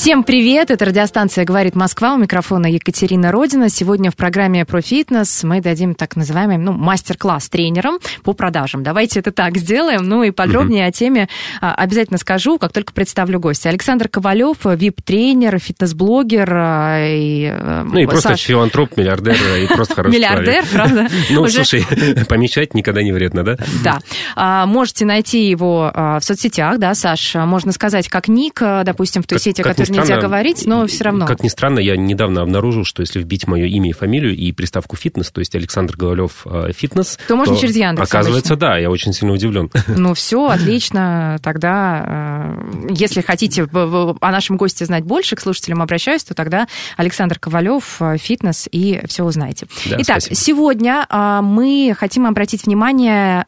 Всем привет! Это радиостанция «Говорит Москва». У микрофона Екатерина Родина. Сегодня в программе про фитнес мы дадим так называемый ну, мастер-класс тренерам по продажам. Давайте это так сделаем. Ну и подробнее о теме а, обязательно скажу, как только представлю гостя. Александр Ковалев, вип-тренер, фитнес-блогер. а, И, э, Ну и просто Саш- филантроп, миллиардер и просто хороший Миллиардер, правда? Ну, слушай, помечать никогда не вредно, да? Да. А, можете найти его в соцсетях, да, Саш? Можно сказать, как ник, допустим, в той сети, о которой нельзя странно, говорить, но все равно. Как ни странно, я недавно обнаружил, что если вбить мое имя и фамилию и приставку фитнес, то есть Александр Говорлев э, фитнес, То можно через Яндекс Оказывается, обычно. да, я очень сильно удивлен. Ну все, отлично. Тогда, э, если хотите о нашем госте знать больше, к слушателям обращаюсь, то тогда Александр Ковалев, э, фитнес, и все узнаете. Да, Итак, спасибо. сегодня мы хотим обратить внимание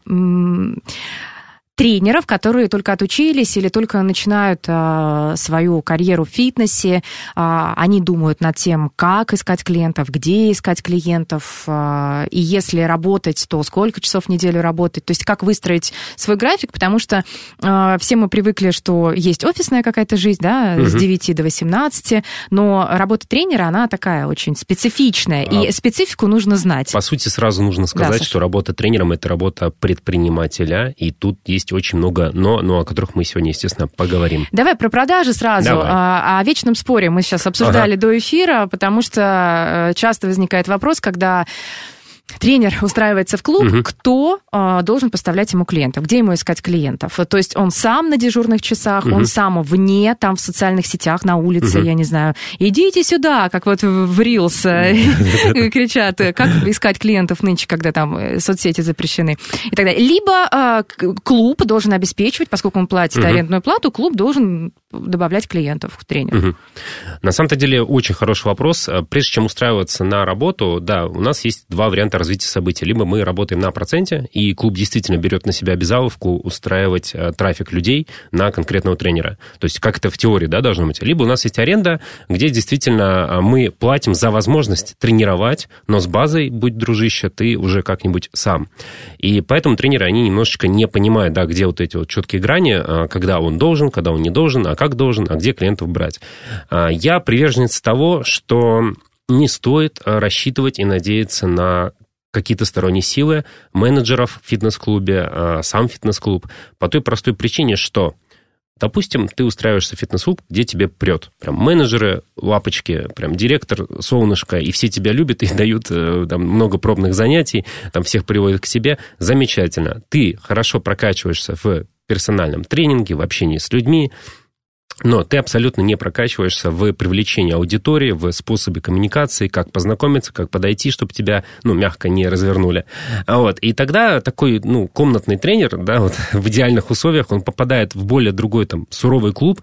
тренеров, которые только отучились или только начинают а, свою карьеру в фитнесе. А, они думают над тем, как искать клиентов, где искать клиентов, а, и если работать, то сколько часов в неделю работать, то есть как выстроить свой график, потому что а, все мы привыкли, что есть офисная какая-то жизнь, да, с Мгм. 9 до 18, но работа тренера, она такая очень специфичная, А- и специфику нужно знать. По сути, сразу нужно сказать, Саша. что работа тренером – это работа предпринимателя, и тут есть очень много «но», но о которых мы сегодня, естественно, поговорим. Давай про продажи сразу. Давай. А, о вечном споре мы сейчас обсуждали до эфира, потому что э, часто возникает вопрос, когда тренер устраивается в клуб, Мгм. кто э, должен поставлять ему клиентов, где ему искать клиентов. То есть он сам на дежурных часах, он Мгм. сам вне, там в социальных сетях, на улице, Мгм. я не знаю, идите сюда, как вот в Reels э, кричат, как искать клиентов нынче, когда там э, соцсети запрещены и так далее. Либо э, клуб должен обеспечивать, поскольку он платит Мгм. арендную плату, клуб должен добавлять клиентов к тренеру. Мгм. На самом-то деле очень хороший вопрос. Прежде чем устраиваться на работу, да, у нас есть два варианта развития событий. Либо мы работаем на проценте, и клуб действительно берет на себя обязаловку устраивать э, трафик людей на конкретного тренера. То есть как это в теории да, должно быть. Либо у нас есть аренда, где действительно а, мы платим за возможность тренировать, но с базой, будь дружище, ты уже как-нибудь сам. И поэтому тренеры, они немножечко не понимают, да, где вот эти вот четкие грани, а, когда он должен, когда он не должен, а как должен, а где клиентов брать. Я приверженец того, что не стоит рассчитывать и надеяться на какие-то сторонние силы менеджеров в фитнес-клубе, а, сам фитнес-клуб, по той простой причине, что Допустим, ты устраиваешься в фитнес-клуб, где тебе прет. Прям менеджеры, лапочки, прям директор, солнышко, и все тебя любят и дают э, там, много пробных занятий, там всех приводят к себе. Замечательно. Ты хорошо прокачиваешься в персональном тренинге, в общении с людьми, но ты абсолютно не прокачиваешься в привлечении аудитории, в способе коммуникации, как познакомиться, как подойти, чтобы тебя, ну, мягко не развернули. А Вот. И тогда такой, ну, комнатный тренер, да, вот в идеальных условиях, он попадает в более другой, там, суровый клуб,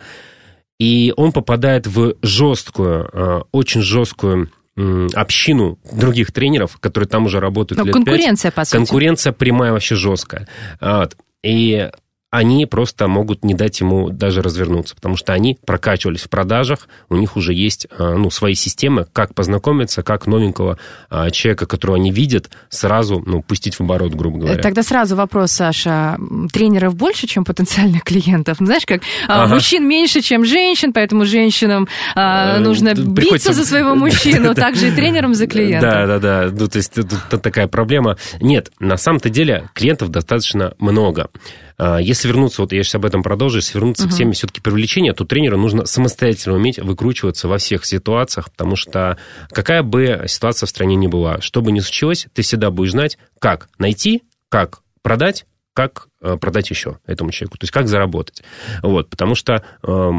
и он попадает в жесткую, э, очень жесткую общину других тренеров, которые там уже работают Ну, лет конкуренция, по сути. Конкуренция прямая вообще жесткая. Вот. И они просто могут не дать ему даже развернуться, потому что они прокачивались в продажах, у них уже есть а, ну, свои системы, как познакомиться, как новенького а, человека, которого они видят, сразу ну, пустить в оборот, грубо говоря. Тогда сразу вопрос, Саша. Тренеров больше, чем потенциальных клиентов? Ну, Знаешь, как а, Ага. мужчин меньше, чем женщин, поэтому женщинам а, Э, нужно д- биться приходится- за своего мужчину, также и тренером за клиента. Да, да, да. Ну, то есть тут такая проблема. Нет, на самом-то деле клиентов достаточно много. А, Если вернуться, вот я сейчас об этом продолжу, если вернуться к теме все-таки привлечения, то тренеру нужно самостоятельно уметь выкручиваться во всех ситуациях, потому что какая бы ситуация в стране ни была, что бы ни случилось, ты всегда будешь знать, как найти, как продать, как продать еще этому человеку, то есть как заработать. Вот, потому что э,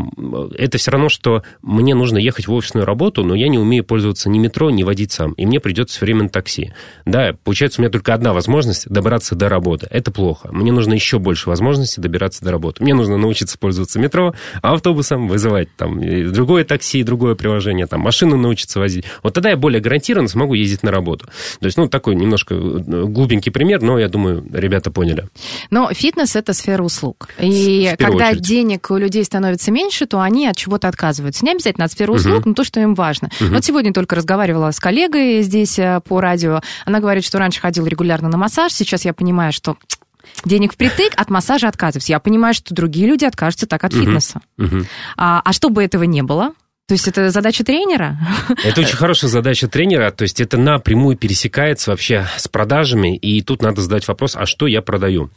это все равно, что мне нужно ехать в офисную работу, но я не умею пользоваться ни метро, ни водить сам, и мне придется все время на такси. Да, получается, у меня только одна возможность добраться до работы. Это плохо. Мне нужно еще больше возможностей добираться до работы. Мне нужно научиться пользоваться метро, автобусом, вызывать там другое такси, другое приложение, там машину научиться возить. Вот тогда я более гарантированно смогу ездить на работу. То есть, ну, такой немножко э, глупенький пример, но я думаю, ребята поняли. Но фитнес это сфера услуг. И когда очередь. денег у людей становится меньше, то они от чего-то отказываются. Не обязательно от сферы услуг, Мгм. но то, что им важно. Мгм. Вот сегодня только разговаривала с коллегой здесь э, по радио. Она говорит, что раньше ходила регулярно на массаж. Сейчас я понимаю, что денег впритык, от массажа отказываюсь. Я понимаю, что другие люди откажутся так от фитнеса. Мгм. А, а чтобы этого не было, то есть это задача тренера? Это очень хорошая задача тренера, то есть это напрямую пересекается вообще с продажами, и тут надо задать вопрос, а что я продаю?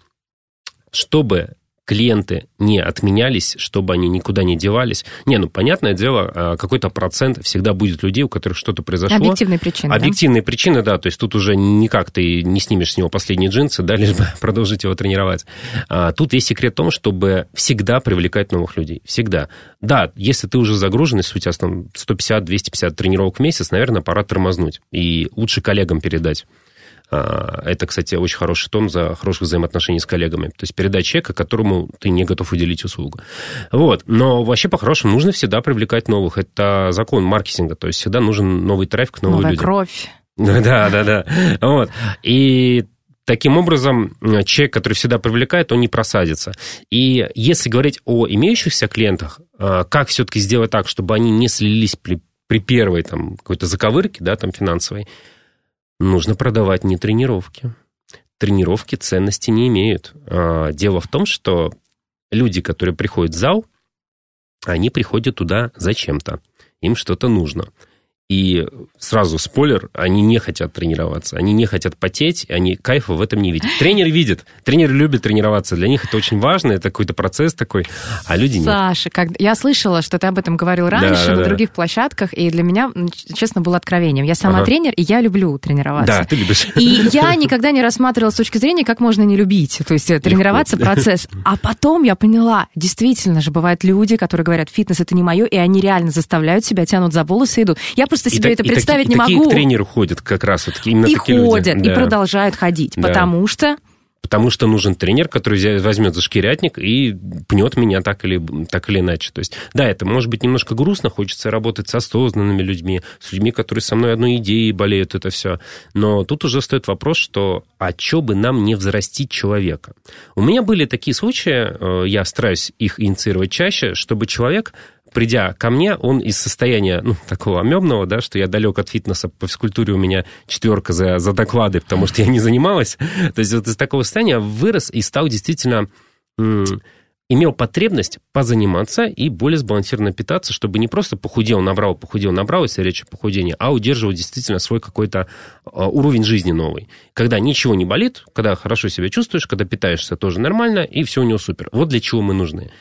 Чтобы клиенты не отменялись, чтобы они никуда не девались. Не, ну, понятное дело, а, какой-то процент всегда будет людей, у которых что-то произошло. Объективные причины. да? Объективные причины, да, то есть тут уже никак ты не снимешь с него последние джинсы, да, лишь бы продолжить его тренировать. А, тут есть секрет в том, чтобы всегда привлекать новых людей, всегда. Да, если ты уже загружен, если у тебя там 150-250 тренировок в месяц, наверное, пора тормознуть и лучше коллегам передать. А, Это, кстати, очень хороший тон за хороших взаимоотношений с коллегами. То есть передать человека, которому ты не готов уделить услугу. Вот. Но вообще, по-хорошему, нужно всегда привлекать новых. Это закон маркетинга. То есть всегда нужен новый трафик, новые Новая люди. кровь. Да, да, да. Вот. И таким образом человек, который всегда привлекает, он не просадится. И если говорить о имеющихся клиентах, а, как все-таки сделать так, чтобы они не слились при, при первой там, какой-то заковырке, да, там, финансовой, нужно продавать не тренировки. Тренировки ценности не имеют. А, Дело в том, что люди, которые приходят в зал, они приходят туда зачем-то. Им что-то нужно. И сразу спойлер, они не хотят тренироваться, они не хотят потеть, они кайфа в этом не видят. Тренер видит, тренер любит тренироваться, для них это очень важно, это какой-то процесс такой, а люди нет. Саша, как... я слышала, что ты об этом говорил раньше да, на да. других площадках, и для меня, честно, было откровением. Я сама Ага. тренер, и я люблю тренироваться. Да, ты любишь. И я никогда не рассматривала с точки зрения, как можно не любить. То есть э, тренироваться процесс. А потом я поняла, действительно же, бывают люди, которые говорят, фитнес это не мое, и они реально заставляют себя, тянут за волосы и идут. Я просто И себе так- это и представить и не такие могу. к тренеру ходят как раз, вот такие, именно и такие люди. ходят, и Да. продолжают ходить, Да. потому что Потому что нужен тренер, который возьмет за шкирятник и пнет меня так или, так или иначе. То есть, да, это может быть немножко грустно, хочется работать с осознанными людьми, с людьми, которые со мной одной идеей болеют, это все. Но тут уже стоит вопрос, что а чё бы нам не взрастить человека? У меня были такие случаи, э, я стараюсь их инициировать чаще, чтобы человек придя ко мне, он из состояния, ну, такого амебного, да, что я далек от фитнеса, по физкультуре у меня четверка за, за доклады, потому что я не занималась. То есть вот из такого состояния вырос и стал действительно имел потребность позаниматься и более сбалансированно питаться, чтобы не просто похудел, набрал, похудел, набрал, если речь о похудении, а удерживать действительно свой какой-то а, уровень жизни новый. Когда ничего не болит, когда хорошо себя чувствуешь, когда питаешься тоже нормально, и все у него супер. Вот для чего мы нужны.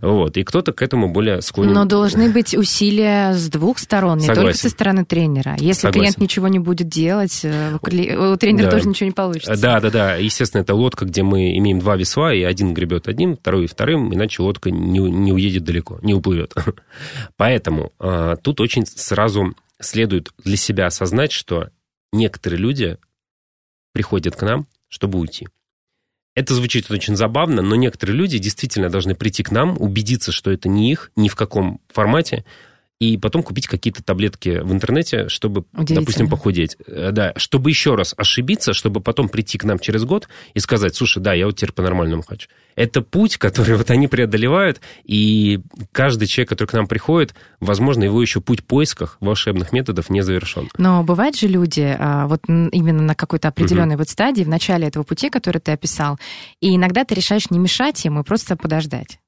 Вот. И кто-то к этому более склонен. Но должны быть усилия с двух сторон, не только Согласен. со стороны тренера. Если Согласен. клиент ничего не будет делать, э, у кли- у тренера Да. тоже ничего не получится. Да, да, да. Естественно, это лодка, где мы имеем два весла, и один гребет одним, второй вторым, иначе лодка не, не уедет далеко, не уплывет. Поэтому а, тут очень сразу следует для себя осознать, что некоторые люди приходят к нам, чтобы уйти. Это звучит очень забавно, но некоторые люди действительно должны прийти к нам, убедиться, что это не их, ни в каком формате, и потом купить какие-то таблетки в интернете, чтобы, допустим, похудеть. Э, Да, чтобы еще раз ошибиться, чтобы потом прийти к нам через год и сказать, слушай, да, я вот теперь по-нормальному хочу. Это путь, который вот они преодолевают, и каждый человек, который к нам приходит, возможно, его еще путь в поисках волшебных методов не завершен. Но бывают же люди а, вот именно на какой-то определенной вот стадии, в начале этого пути, который ты описал, и иногда ты решаешь не мешать ему, просто подождать.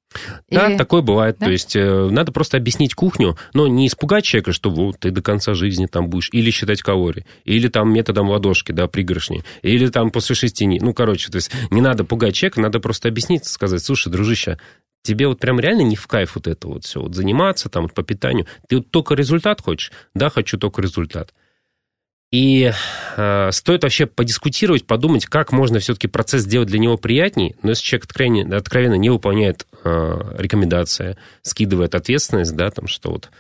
Да, Или- такое бывает. Да? То есть э, надо просто объяснить кухню, но не испугать человека, что вот ты до конца жизни там будешь, или считать калории, или там методом ладошки, да, пригоршни, или там после шести дней. Ну, короче, то есть не надо пугать человека, надо просто объяснить, сказать, слушай, дружище, тебе вот прям реально не в кайф вот это вот все, вот заниматься там по питанию. Ты вот только результат хочешь? Да, хочу только результат. И э, стоит вообще подискутировать, подумать, как можно все-таки процесс сделать для него приятней. Но если человек откровенно, откровенно не выполняет э, рекомендации, скидывает ответственность, да, там, что вот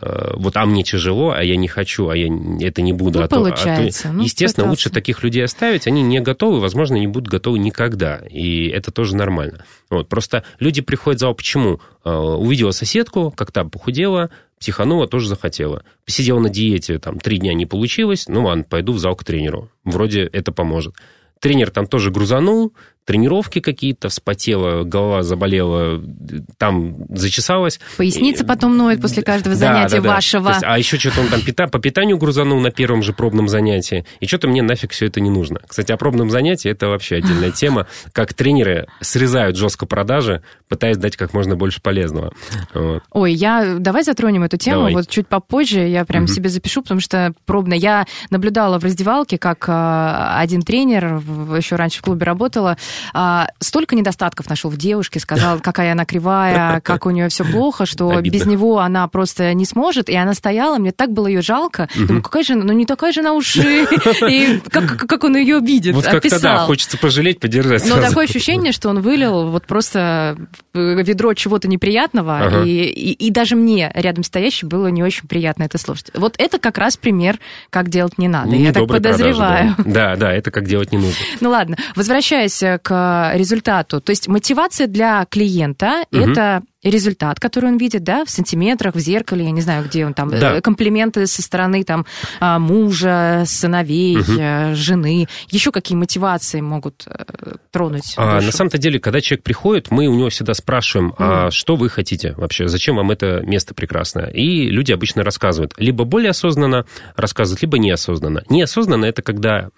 э, вот, а мне тяжело, а я не хочу, а я это не буду. Ну, а то, а получается. то, Ну, естественно, пытаться. лучше таких людей оставить. Они не готовы, возможно, не будут готовы никогда. И это тоже нормально. Вот, просто люди приходят в зал, почему? Э, Увидела соседку, как то похудела, психанула, тоже захотела. Посидела на диете, там, три дня не получилось, ну ладно, пойду в зал к тренеру. Вроде это поможет. Тренер там тоже грузанул, тренировки какие-то, вспотела, голова заболела, там зачесалась. Поясница И- потом ноет после каждого Да, занятия да, да. вашего. Есть, а еще что-то он там пита- по питанию грузанул на первом же пробном занятии, и что-то мне нафиг все это не нужно. Кстати, о пробном занятии это вообще отдельная тема, как тренеры срезают жестко продажи, пытаясь дать как можно больше полезного. Вот. Ой, я давай затронем эту тему Давай. вот чуть попозже. Я прям Мгм. себе запишу, потому что пробно. Я наблюдала в раздевалке, как а, один тренер еще раньше в клубе работала, а, столько недостатков нашел в девушке, сказал, какая она кривая, как у нее все плохо, что Обидно. без него она просто не сможет. И она стояла, мне так было ее жалко. Думаю, какая же, она- ну не такая же она уж и, как, как он ее видит, Вот как-то, да, хочется пожалеть, поддержать Но сразу. такое ощущение, что он вылил вот просто ведро чего-то неприятного, Ага. и, и, и даже мне, рядом стоящей, было не очень приятно это слушать. Вот это как раз пример, как делать не надо. Я так Недоброй продажи, подозреваю. да. Да, да, это как делать не нужно. Ну ладно, возвращаясь к результату. То есть мотивация для клиента Мгм. это результат, который он видит, да, в сантиметрах, в зеркале, я не знаю, где он там, Да. э, комплименты со стороны там а, мужа, сыновей, э, жены. Еще какие мотивации могут э, тронуть? А, душу? на самом-то деле, когда человек приходит, мы у него всегда спрашиваем, а Мгм. что вы хотите вообще, зачем вам это место прекрасное? И люди обычно рассказывают. Либо более осознанно рассказывают, либо неосознанно. Неосознанно это когда,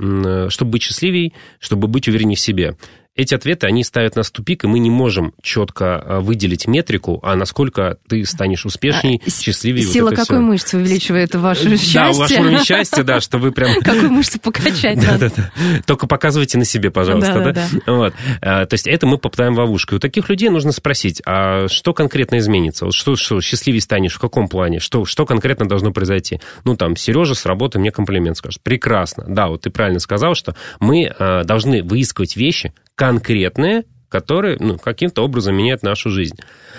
чтобы быть счастливей, чтобы быть увереннее в себе. Эти ответы, они ставят нас в тупик, и мы не можем четко а, выделить метрику, а насколько ты станешь успешней, А, счастливее. вот Сила это какой всё. мышцы увеличивает ваше Да, счастье? ваш уровень счастья, да, что вы прям Какую мышцу покачать надо? Только показывайте на себе, пожалуйста. Да. Вот. А, То есть это мы попадаем в ловушку. И у таких людей нужно спросить, а что конкретно изменится? Вот что, что счастливее станешь, в каком плане? Что, что конкретно должно произойти? Ну, там, Сережа с работы мне комплимент скажет. Прекрасно. Да, вот ты правильно сказал, что мы должны выискивать вещи конкретные, которые ну, каким-то образом меняют нашу жизнь.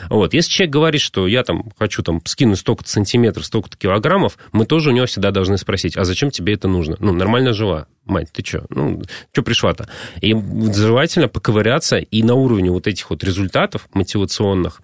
Вот. Если человек говорит, что я там хочу там, скинуть столько-то сантиметров, столько-то килограммов, мы тоже у него всегда должны спросить, а зачем тебе это нужно? Ну, нормально жила. Мать, ты что? Ну, что пришла-то? И желательно поковыряться и на уровне вот этих вот результатов мотивационных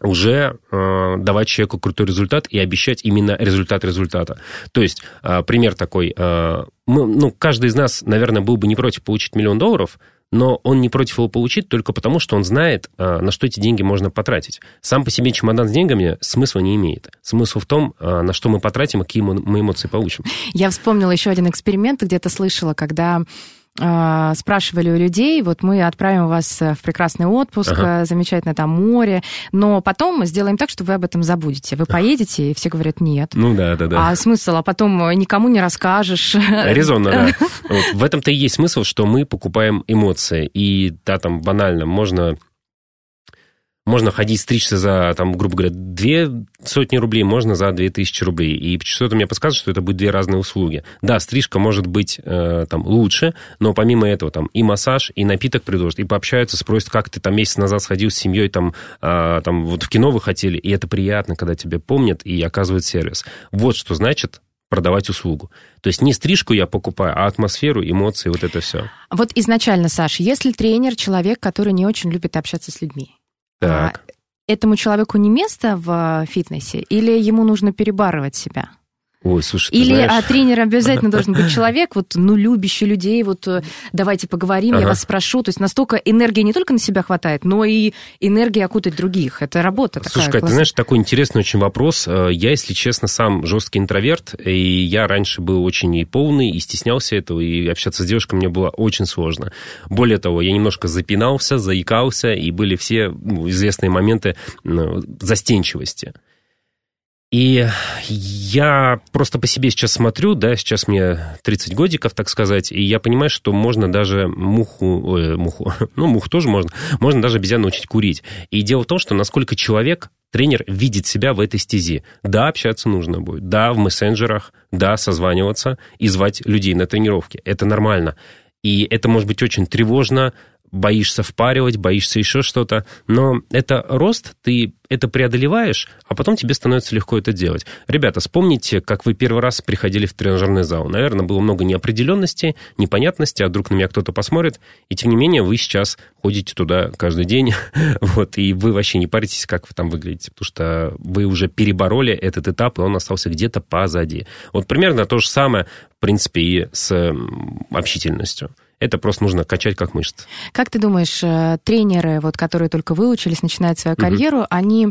уже э, давать человеку крутой результат и обещать именно результат результата. То есть, э, пример такой. Э, мы, ну, каждый из нас, наверное, был бы не против получить миллион долларов, но он не против его получить только потому, что он знает, э, на что эти деньги можно потратить. Сам по себе чемодан с деньгами смысла не имеет. Смысл в том, э, на что мы потратим и какие мы эмоции получим. Я вспомнила еще один эксперимент, где-то слышала, когда спрашивали у людей, вот мы отправим вас в прекрасный отпуск, Ага. э, замечательное там море, но потом мы сделаем так, что вы об этом забудете. Вы поедете, и все говорят нет. Ну да, да, да. А смысл? А потом э, никому не расскажешь. Резонно, да. Вот. В этом-то и есть смысл, что мы покупаем эмоции. И да, там банально, можно, можно ходить стричься за, там, грубо говоря, две сотни рублей, можно за две тысячи рублей. И что-то мне подсказывает, что это будут две разные услуги. Да, стрижка может быть э, там лучше, но помимо этого там и массаж, и напиток предложат, и пообщаются, спросят, как ты там месяц назад сходил с семьей, там, а, там вот в кино вы хотели, и это приятно, когда тебя помнят и оказывают сервис. Вот что значит продавать услугу. То есть не стрижку я покупаю, а атмосферу, эмоции, вот это все. Вот изначально, Саш, если тренер человек, который не очень любит общаться с людьми, Так. а этому человеку не место в фитнесе или ему нужно перебарывать себя? Ой, слушай, Или знаешь, а, тренер обязательно должен быть человек, вот, ну, любящий людей, вот, э, давайте поговорим, я Ага. вас спрошу. То есть настолько энергии не только на себя хватает, но и энергии окутать других. Это работа такая. Слушай, Кать, ты знаешь, такой интересный очень вопрос. Э, Я, если честно, сам жесткий интроверт, и я раньше был очень и полный, и стеснялся этого, и общаться с девушкой мне было очень сложно. Более того, я немножко запинался, заикался, и были все ну, известные моменты ну, застенчивости. И я просто по себе сейчас смотрю, да, сейчас мне 30 годиков, так сказать, и я понимаю, что можно даже муху, ой, муху, ну, муху тоже можно, можно даже обезьян научить курить. И дело в том, что насколько человек, тренер, видит себя в этой стези. Да, общаться нужно будет, да, в мессенджерах, да, созваниваться и звать людей на тренировки. Это нормально. И это может быть очень тревожно, боишься впаривать, боишься еще что-то, но это рост, ты это преодолеваешь, а потом тебе становится легко это делать. Ребята, вспомните, как вы первый раз приходили в тренажерный зал. Наверное, было много неопределенности, непонятности, а вдруг на меня кто-то посмотрит, и тем не менее вы сейчас ходите туда каждый день, вот, и вы вообще не паритесь, как вы там выглядите, потому что вы уже перебороли этот этап, и он остался где-то позади. Вот примерно то же самое, в принципе, и с общительностью. Это просто нужно качать как мышцы. Как ты думаешь, э, тренеры, вот, которые только выучились, начинают свою карьеру, угу. они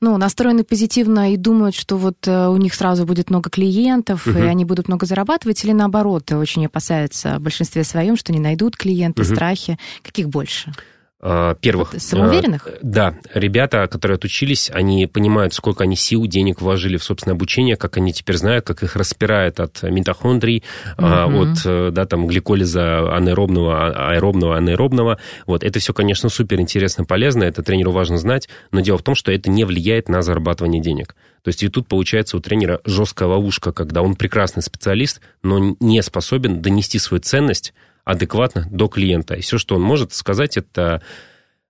ну, настроены позитивно и думают, что вот э, у них сразу будет много клиентов, угу. и они будут много зарабатывать, или наоборот, очень опасаются в большинстве своем, что не найдут клиенты, угу. страхи. Каких больше? А, первых... Самоуверенных? Э, да. Ребята, которые отучились, они понимают, сколько они сил, денег вложили в собственное обучение, как они теперь знают, как их распирает от митохондрий, угу. от э, да, там, гликолиза анаэробного, а, аэробного, анаэробного. Вот. Это все, конечно, супер интересно, полезно, это тренеру важно знать, но дело в том, что это не влияет на зарабатывание денег. То есть и тут получается у тренера жесткая ловушка, когда он прекрасный специалист, но не способен донести свою ценность адекватно до клиента. И все, что он может сказать, это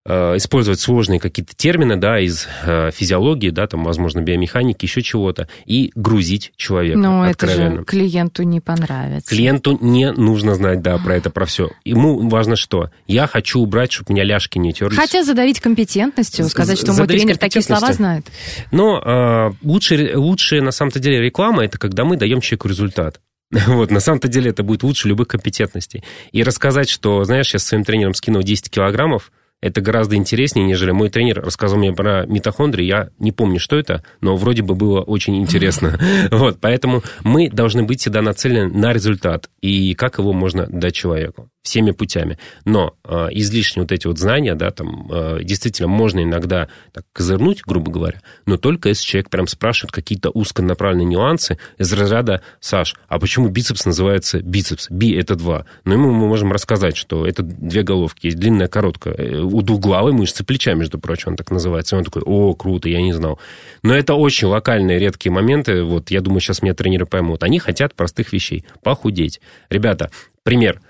э, использовать сложные какие-то термины, да, из э, физиологии, да, там, возможно, биомеханики, еще чего-то, и грузить человека Но откровенно. это же клиенту не понравится. Клиенту не нужно знать, да, про это, про все. Ему важно что? Я хочу убрать, чтобы меня ляжки не терлись. Хотя задавить компетентностью, сказать, что мой тренер такие слова знает. Но э, лучше, лучше, на самом-то деле, реклама, это когда мы даем человеку результат. Вот, на самом-то деле это будет лучше любых компетентностей. И рассказать, что, знаешь, я своим тренером скинул 10 килограммов, это гораздо интереснее, нежели мой тренер рассказал мне про митохондрии. Я не помню, что это, но вроде бы было очень интересно. Вот, поэтому мы должны быть всегда нацелены на результат и как его можно дать человеку всеми путями. Но э, излишние вот эти вот знания, да, там э, действительно можно иногда так козырнуть, грубо говоря, но только если человек прям спрашивает какие-то узконаправленные нюансы из разряда, Саш, а почему бицепс называется бицепс? Би это два. Но ему мы можем рассказать, что это две головки, есть длинная, короткая. Э, у двуглавой мышцы плеча, между прочим, он так называется. И он такой, о, круто, я не знал. Но это очень локальные, редкие моменты. Вот я думаю, сейчас меня тренеры поймут. Они хотят простых вещей. Похудеть. Ребята, пример –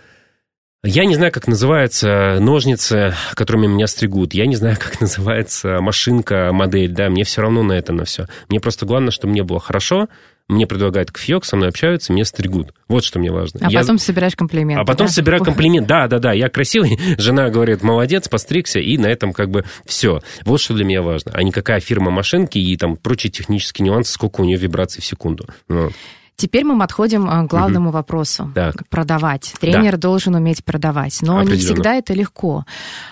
я не знаю, как называются ножницы, которыми меня стригут. Я не знаю, как называется машинка, модель. Да, мне все равно на это, на все. Мне просто главное, чтобы мне было хорошо, мне предлагают кофеек, со мной общаются, мне стригут. Вот что мне важно. А я... потом собираешь комплимент. А потом да? собираю комплимент. Да, да, да, я красивый. Жена говорит, молодец, постригся, и на этом как бы все. Вот что для меня важно. А не какая фирма машинки и там прочие технические нюансы, сколько у нее вибраций в секунду. Вот. Теперь мы отходим э, к главному угу. вопросу. Так. Продавать. Тренер да. должен уметь продавать. Но не всегда это легко.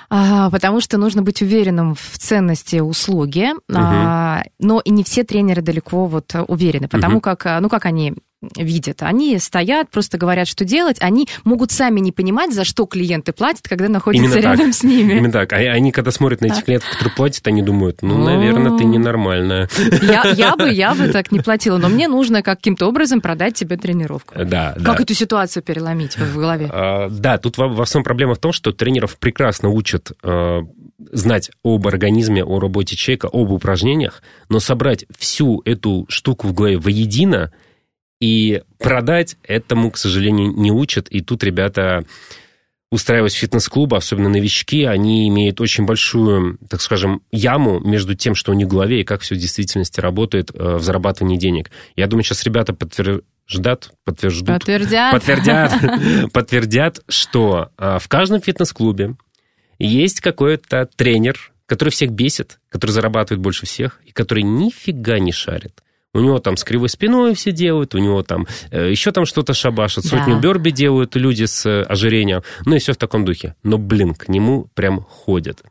А, потому что нужно быть уверенным в ценности услуги. Угу. Но и не все тренеры далеко вот уверены. Потому угу. как, ну как они видят. Они стоят, просто говорят, что делать. Они могут сами не понимать, за что клиенты платят, когда находятся Именно рядом так. с ними. Именно так. А они, когда смотрят на этих клиентов, которые платят, они думают, ну, наверное, ты ненормальная. Я, я, бы, я бы так не платила, но мне нужно каким-то образом продать тебе тренировку. Да, как да. эту ситуацию переломить в голове? А, да, тут во, во всем проблема в том, что тренеров прекрасно учат а, знать об организме, о работе человека, об упражнениях, но собрать всю эту штуку в голове воедино – и продать этому, к сожалению, не учат. И тут ребята устраиваясь в фитнес-клубы, особенно новички, они имеют очень большую, так скажем, яму между тем, что у них в голове и как все в действительности работает э, в зарабатывании денег. Я думаю, сейчас ребята подтверждат, подтверждут, подтвердят, подтвердят, подтвердят что э, в каждом фитнес-клубе есть какой-то тренер, который всех бесит, который зарабатывает больше всех, и который нифига не шарит. У него там с кривой спиной все делают, у него там э, еще там что-то шабашат, да. сотню берби делают люди с э, ожирением, ну и все в таком духе. Но, блин, к нему прям ходят.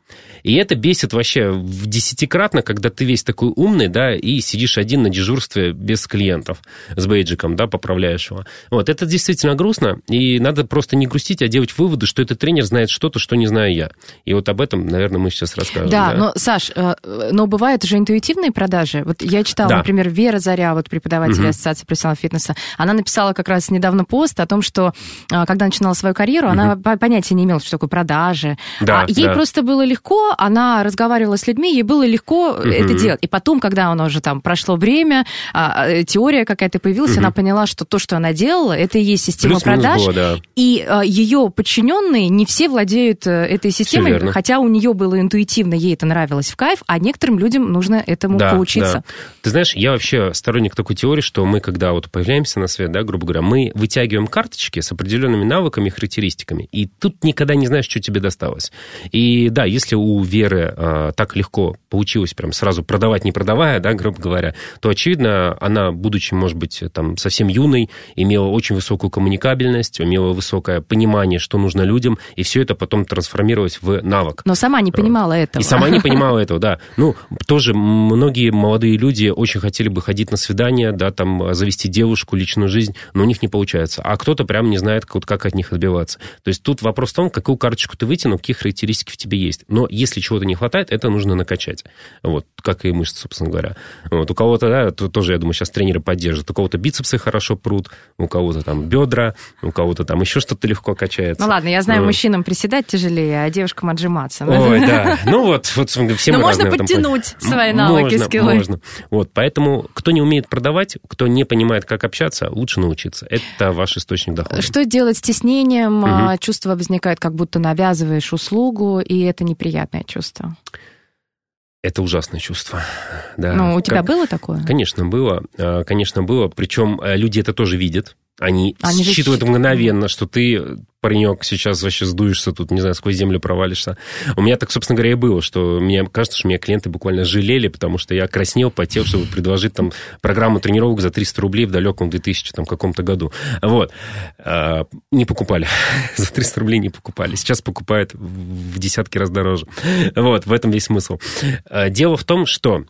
И это бесит вообще в десятикратно, когда ты весь такой умный, да, и сидишь один на дежурстве без клиентов с бейджиком, да, поправляешь его. Вот, это действительно грустно, и надо просто не грустить, а делать выводы, что этот тренер знает что-то, что не знаю я. И вот об этом, наверное, мы сейчас расскажем. Да, да? но, Саш, э, но бывают же интуитивные продажи. Вот я читала, да. например, Вера Вера Заря, вот преподаватель Мгм. Ассоциации профессионального фитнеса, она написала как раз недавно пост о том, что а, когда начинала свою карьеру, она по- понятия не имела, что такое продажи. Да, а ей да. просто было легко, она разговаривала с людьми, ей было легко Мгм. это делать. И потом, когда она уже там прошло время, а, а, теория какая-то появилась, Мгм. она поняла, что то, что она делала, это и есть система Плюс-минус продаж. было, да. И ее подчиненные не все владеют э, этой системой, хотя у нее было интуитивно, ей это нравилось в кайф, а некоторым людям нужно этому Да, поучиться. да. Ты знаешь, я вообще сторонник такой теории, что мы, когда вот появляемся на свет, да, грубо говоря, мы вытягиваем карточки с определенными навыками и характеристиками, и тут никогда не знаешь, что тебе досталось. И да, если у Веры а, так легко получилось прям сразу продавать, не продавая, да, грубо говоря, то, очевидно, она, будучи, может быть, там совсем юной, имела очень высокую коммуникабельность, имела высокое понимание, что нужно людям, и все это потом трансформировалось в навык. Но сама не понимала этого. И сама не понимала этого, да. Ну, тоже многие молодые люди очень хотели бы ходить на свидания, да, там, завести девушку, личную жизнь, но у них не получается. А кто-то прям не знает, как, как от них отбиваться. То есть тут вопрос в том, какую карточку ты вытянул, какие характеристики в тебе есть. Но если чего-то не хватает, это нужно накачать. Вот, как и мышцы, собственно говоря. Вот, у кого-то, да, то- тоже, я думаю, сейчас тренеры поддержат. У кого-то бицепсы хорошо прут, у кого-то там бедра, у кого-то там еще что-то легко качается. Ну ладно, я знаю, Ну. мужчинам приседать тяжелее, а девушкам отжиматься. Ой, да. Ну вот, вот все Но можно этом плане. подтянуть свои навыки, можно, скиллы. Можно. Вот, поэтому, кто не умеет продавать, кто не понимает, как общаться, лучше научиться. Это ваш источник дохода. Что делать с стеснением? Мгм. А, Чувство возникает, как будто навязываешь услугу, и это неприятное чувство. Это ужасное чувство. Да. ну, у тебя Как- было такое? Конечно, было. А, Конечно, было. Причем э, люди это тоже видят. Они, Они же считывают щ- мгновенно, что ты, паренек, сейчас вообще сдуешься тут, не знаю, сквозь землю провалишься. У меня так, собственно говоря, и было, что мне кажется, что меня клиенты буквально жалели, потому что я краснел, потел, чтобы предложить там программу тренировок за 300 рублей в далеком 2000 там, каком-то году. Вот. А, Не покупали. За 300 рублей не покупали. Сейчас покупают в десятки раз дороже. Вот, в этом весь смысл. А, Дело в том, что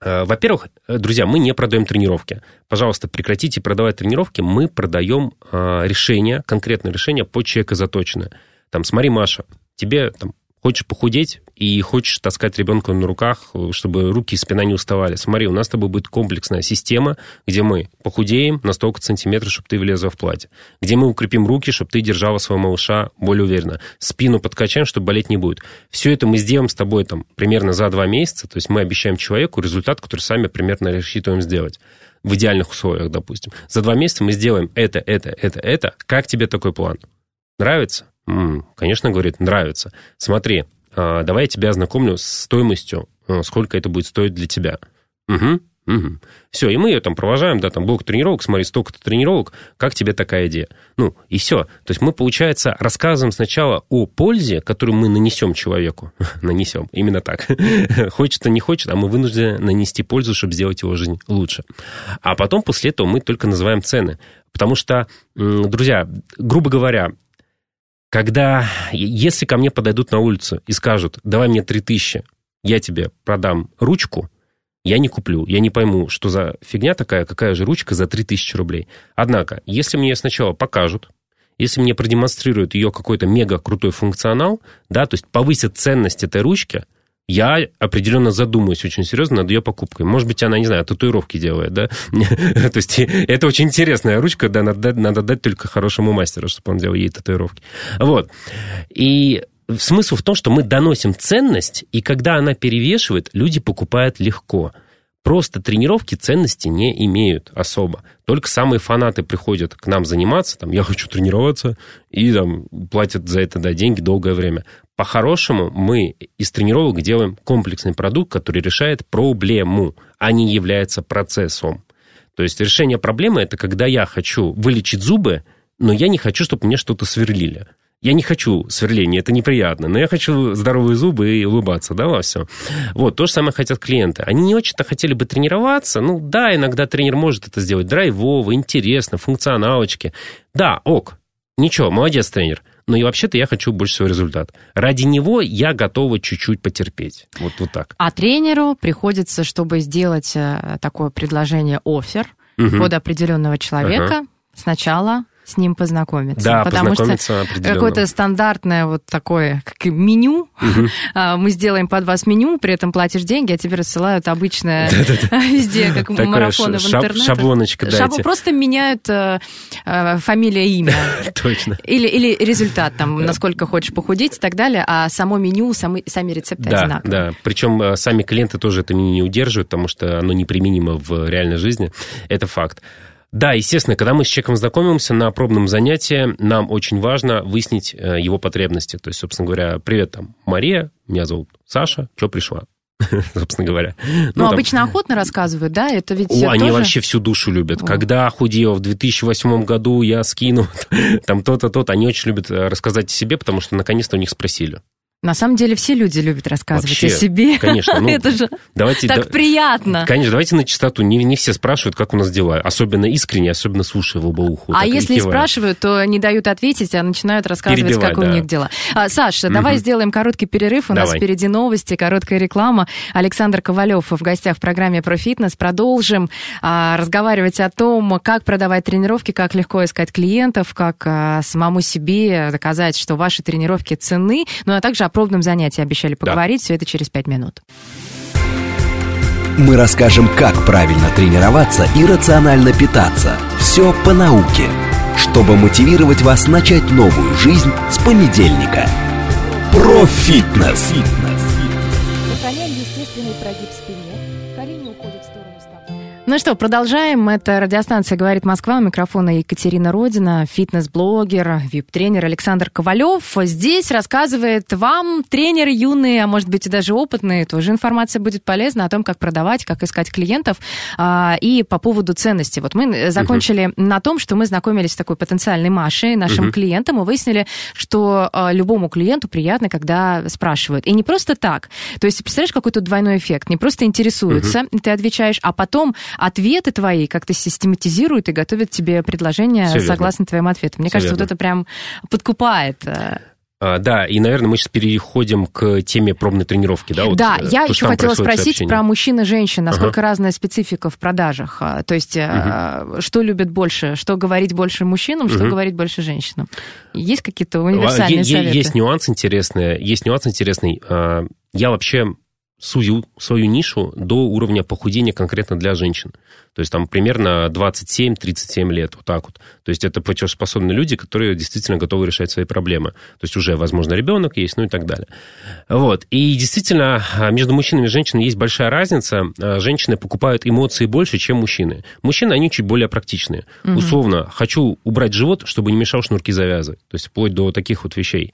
Во-первых, э, друзья, мы не продаем тренировки. Пожалуйста, прекратите продавать тренировки. Мы продаем э, решения, конкретное решение по человеку заточенное. Там, смотри, Маша, тебе там, хочешь похудеть и хочешь таскать ребенка на руках, чтобы руки и спина не уставали. Смотри, у нас с тобой будет комплексная система, где мы похудеем на столько сантиметров, чтобы ты влезла в платье. Где мы укрепим руки, чтобы ты держала своего малыша более уверенно. Спину подкачаем, чтобы болеть не будет. Все это мы сделаем с тобой там примерно за два месяца. То есть мы обещаем человеку результат, который сами примерно рассчитываем сделать в идеальных условиях, допустим. За два месяца мы сделаем это, это, это, это. Как тебе такой план? Нравится? М, конечно, говорит, нравится. Смотри, давай я тебя ознакомлю с стоимостью, а, сколько это будет стоить для тебя. Угу, угу. Все, и мы ее там провожаем, да, там блок тренировок, смотри, столько-то тренировок, как тебе такая идея? Ну, и все. То есть мы, получается, рассказываем сначала о пользе, которую мы нанесем человеку. нанесем, именно так. хочет, а не хочет, а мы вынуждены нанести пользу, чтобы сделать его жизнь лучше. А потом после этого мы только называем цены. Потому что, друзья, грубо говоря, когда, если ко мне подойдут на улицу и скажут, давай мне 3000, я тебе продам ручку, я не куплю, я не пойму, что за фигня такая, какая же ручка за 3000 рублей. Однако, если мне сначала покажут, если мне продемонстрируют ее какой-то мега крутой функционал, да, то есть повысят ценность этой ручки, я определенно задумаюсь очень серьезно над ее покупкой. Может быть, она, не знаю, татуировки делает, да? То есть это очень интересная ручка, да, надо, дать- только хорошему мастеру, чтобы он делал ей татуировки. Вот. И смысл в том, что мы доносим ценность, и когда она перевешивает, люди покупают легко. Просто тренировки ценности не имеют особо. Только самые фанаты приходят к нам заниматься, там, я хочу тренироваться, и там платят за это да, деньги долгое время. По-хорошему, мы из тренировок делаем комплексный продукт, который решает проблему, а не является процессом. То есть решение проблемы – это когда я хочу вылечить зубы, но я не хочу, чтобы мне что-то сверлили. Я не хочу сверления, это неприятно, но я хочу здоровые зубы и улыбаться, да, во всем. Вот, то же самое хотят клиенты. Они не очень-то хотели бы тренироваться, ну да, иногда тренер может это сделать драйвово, интересно, функционалочки. Да, ок, ничего, молодец тренер. Но и вообще-то я хочу больше всего результат. Ради него я готова чуть-чуть потерпеть. Вот, вот так. А тренеру приходится, чтобы сделать э, такое предложение офер Мгм. под определенного человека, сначала с ним познакомиться. Да, потому что познакомиться определенно. какое-то стандартное вот такое как меню. А, Мы сделаем под вас меню, при этом платишь деньги, а тебе рассылают обычное везде, как марафоны в интернете. шаблоночка Шаб- дайте. Просто меняют э, э, фамилия, имя. Точно. Или, результат, там, насколько хочешь похудеть и так далее, а само меню, сами рецепты Да, одинаковые. да. Причем э, сами клиенты тоже это меню не удерживают, потому что оно неприменимо в реальной жизни. Это факт. Да, естественно, когда мы с человеком знакомимся на пробном занятии, нам очень важно выяснить э, его потребности. То есть, собственно говоря, привет, там, Мария, меня зовут Саша, что пришла? Собственно говоря. Ну, там, обычно охотно рассказывают, да? Это ведь О, они тоже... вообще всю душу любят. О. Когда худел в 2008 году, я скинул там то-то, то-то. Они очень любят э, рассказать о себе, потому что наконец-то у них спросили. На самом деле все люди любят рассказывать Вообще, о себе. конечно, ну, Это же Давайте, так да- приятно. Конечно, давайте на чистоту. Не, не все спрашивают, как у нас дела. Особенно искренне, особенно слушая в оба уху. А если и спрашивают, то не дают ответить, а начинают рассказывать, Перебивать, как у да. них дела. А, Саша, давай Мгм. сделаем короткий перерыв. У нас Давай. впереди новости, короткая реклама. Александр Ковалев в гостях в программе про фитнес. Продолжим а, разговаривать о том, как продавать тренировки, как легко искать клиентов, как а, самому себе доказать, что ваши тренировки ценны. Ну а также о пробном занятии обещали поговорить. Все это через пять минут. Мы расскажем, как правильно тренироваться и рационально питаться. Все по науке. Чтобы мотивировать вас начать новую жизнь с понедельника. Про фитнес. Сохраняем Ну что, продолжаем. Это радиостанция «Говорит Москва». У микрофона Екатерина Родина, фитнес-блогер, вип-тренер Александр Ковалев. Здесь рассказывает вам тренер юный, а может быть и даже опытный. Тоже информация будет полезна о том, как продавать, как искать клиентов а, и по поводу ценности. Вот мы закончили на том, что мы знакомились с такой потенциальной Машей, нашим Мгм. клиентом, и выяснили, что а, любому клиенту приятно, когда спрашивают. И не просто так. То есть, представляешь, какой тут двойной эффект? Не просто интересуются, и ты отвечаешь, а потом ответы твои как-то систематизируют и готовят тебе предложение Всё верно. согласно твоим ответам. Мне Всё кажется, верно. вот это прям подкупает. э. А, да, и, наверное, мы сейчас переходим к теме пробной тренировки. Да, вот, да, э, я то, еще хотела спросить сообщение. про мужчин и женщин, насколько Ага. разная специфика в продажах. А, То есть, э, что любят больше, что говорить больше мужчинам, что Мгм. говорить больше женщинам. Есть какие-то универсальные е- советы? Есть нюанс интересный. Есть нюанс интересный. А, Я вообще сую свою нишу до уровня похудения конкретно для женщин. То есть там примерно 27-37 лет, вот так вот. То есть это платежеспособные люди, которые действительно готовы решать свои проблемы. То есть уже, возможно, ребенок есть, ну и так далее. Вот. И действительно, а, между мужчинами и женщинами есть большая разница. А, Женщины покупают эмоции больше, чем мужчины. Мужчины, они чуть более практичные. Мгм. Условно, хочу убрать живот, чтобы не мешал шнурки завязывать. То есть вплоть до таких вот вещей.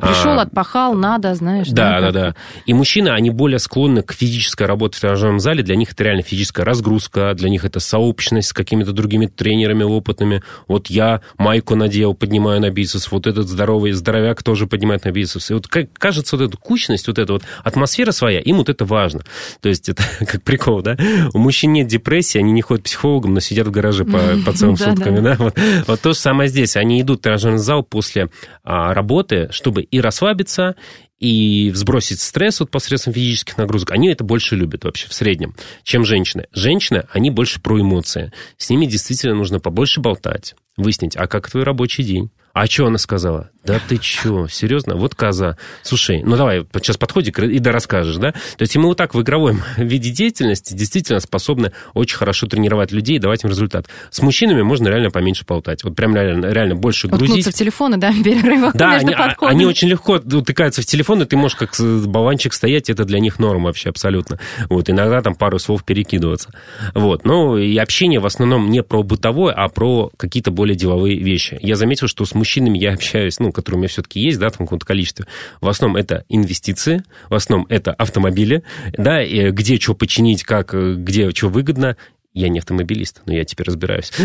Пришел, А, отпахал, надо, знаешь. да, да, как-то. да. И мужчины, они более склонны к физической работе в тренажерном зале. Для них это реально физическая разгрузка, для них это сообщность с какими-то другими тренерами опытными. Вот я майку надел, поднимаю на бицепс, вот этот здоровый здоровяк тоже поднимает на бицепс. И вот как, кажется, вот эта кучность, вот эта вот атмосфера своя, им вот это важно. То есть это как прикол, да? У мужчин нет депрессии, они не ходят к психологам, но сидят в гараже по, по целым Да, сутками, да? Вот, вот то же самое здесь. Они идут в тренажерный зал после а, работы, чтобы и расслабиться, и сбросить стресс вот посредством физических нагрузок, они это больше любят вообще в среднем, чем женщины. Женщины, они больше про эмоции. С ними действительно нужно побольше болтать, выяснить, а как твой рабочий день? А что она сказала? Да ты чё, серьезно? Вот коза. Слушай, ну давай, сейчас подходи и да расскажешь, да? То есть мы вот так в игровом виде деятельности действительно способны очень хорошо тренировать людей и давать им результат. С мужчинами можно реально поменьше болтать. Вот прям реально, реально больше грузить. Уткнуться в телефоны, да, перерывах Да, между они, а- подходами. они очень легко утыкаются в телефон, и ты можешь как болванчик стоять, это для них норма вообще абсолютно. Вот, иногда там пару слов перекидываться. Вот, ну и общение в основном не про бытовое, а про какие-то более деловые вещи. Я заметил, что с мужчинами я общаюсь, ну, которые у меня все-таки есть, да, там в каком-то количестве. В основном это инвестиции, в основном это автомобили, да, где что починить, как, э, где что выгодно. Я не автомобилист, но я теперь разбираюсь.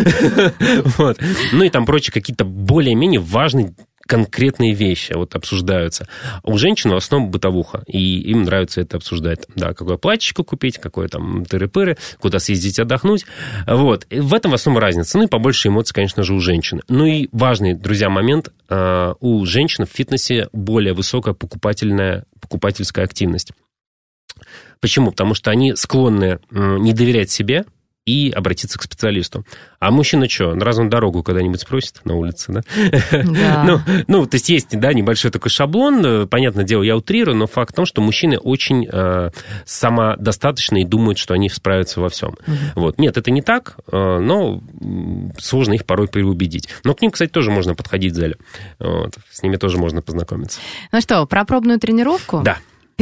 Ну и там прочие какие-то более-менее важные конкретные вещи вот обсуждаются. А У женщин в основном бытовуха, и им нравится это обсуждать. Да, какое платьечко купить, какое там тыры-пыры, куда съездить отдохнуть. Вот. И в этом в основном разница. Ну и побольше эмоций, конечно же, у женщины. Ну и важный, друзья, момент. а, У женщин в фитнесе более высокая покупательная, покупательская активность. Почему? Потому что они склонны не доверять себе, и обратиться к специалисту. А мужчина что, на разную дорогу когда-нибудь спросит на улице, да? Да. Ну, ну, то есть есть, да, небольшой такой шаблон, э, понятное дело, я утрирую, но факт в том, что мужчины очень э, самодостаточны и думают, что они справятся во всем. Вот. Нет, это не так, э, но сложно их порой переубедить. Но к ним, кстати, тоже можно подходить в зале. Вот. С ними тоже можно познакомиться. Ну что, про пробную тренировку? Да.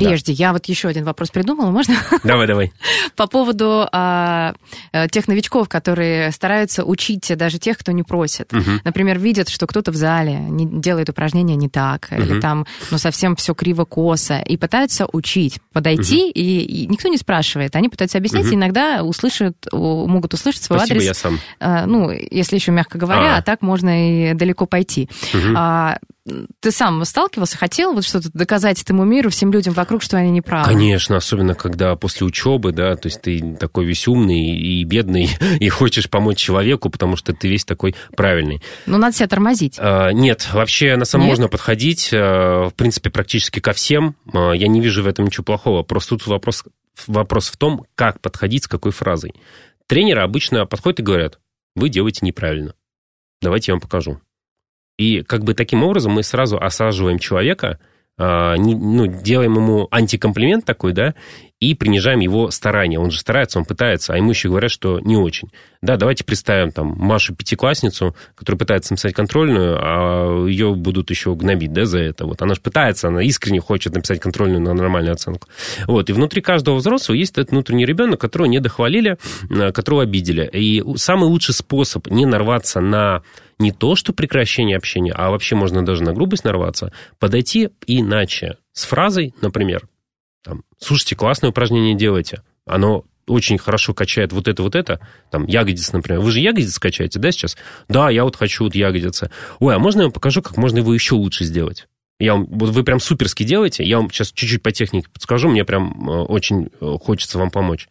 Прежде, я вот еще один вопрос придумала, можно? Давай, давай. По поводу а, э, тех новичков, которые стараются учить даже тех, кто не просит. Мгм. Например, видят, что кто-то в зале не, делает упражнения не так, или Мгм. там, ну, совсем все криво-косо, и пытаются учить, подойти, и, и никто не спрашивает. Они пытаются объяснить, Мгм. и иногда услышат, могут услышать свой Спасибо, адрес. я сам. а, ну, если еще мягко говоря, А. а, так можно и далеко пойти. Мгм. А, ты сам сталкивался, хотел вот что-то доказать этому миру, всем людям вокруг, что они не правы? Конечно, особенно когда после учебы, да, то есть ты такой весь умный и бедный, и хочешь помочь человеку, потому что ты весь такой правильный. Ну, надо себя тормозить. А, Нет, вообще на самом можно подходить, а, в принципе, практически ко всем. А, Я не вижу в этом ничего плохого. Просто тут вопрос, вопрос в том, как подходить, с какой фразой. Тренеры обычно подходят и говорят, вы делаете неправильно. Давайте я вам покажу. И как бы таким образом мы сразу осаживаем человека, а, ну, делаем ему антикомплимент такой, да, и принижаем его старания. Он же старается, он пытается, а ему еще говорят, что не очень. Да, давайте представим там Машу пятиклассницу, которая пытается написать контрольную, а ее будут еще гнобить, да, за это. Вот она же пытается, она искренне хочет написать контрольную на нормальную оценку. Вот, и внутри каждого взрослого есть этот внутренний ребенок, которого не дохвалили, а, которого обидели. И самый лучший способ не нарваться на не то, что прекращение общения, а вообще можно даже на грубость нарваться, подойти иначе. С фразой, например, там, слушайте, классное упражнение делаете, оно очень хорошо качает вот это, вот это, там, ягодицы, например. Вы же ягодицы качаете, да, сейчас? Да, я вот хочу вот ягодицы. Ой, а можно я вам покажу, как можно его еще лучше сделать? Я вам, вот вы прям суперски делаете, я вам сейчас чуть-чуть по технике подскажу, мне прям э, очень э, хочется вам помочь.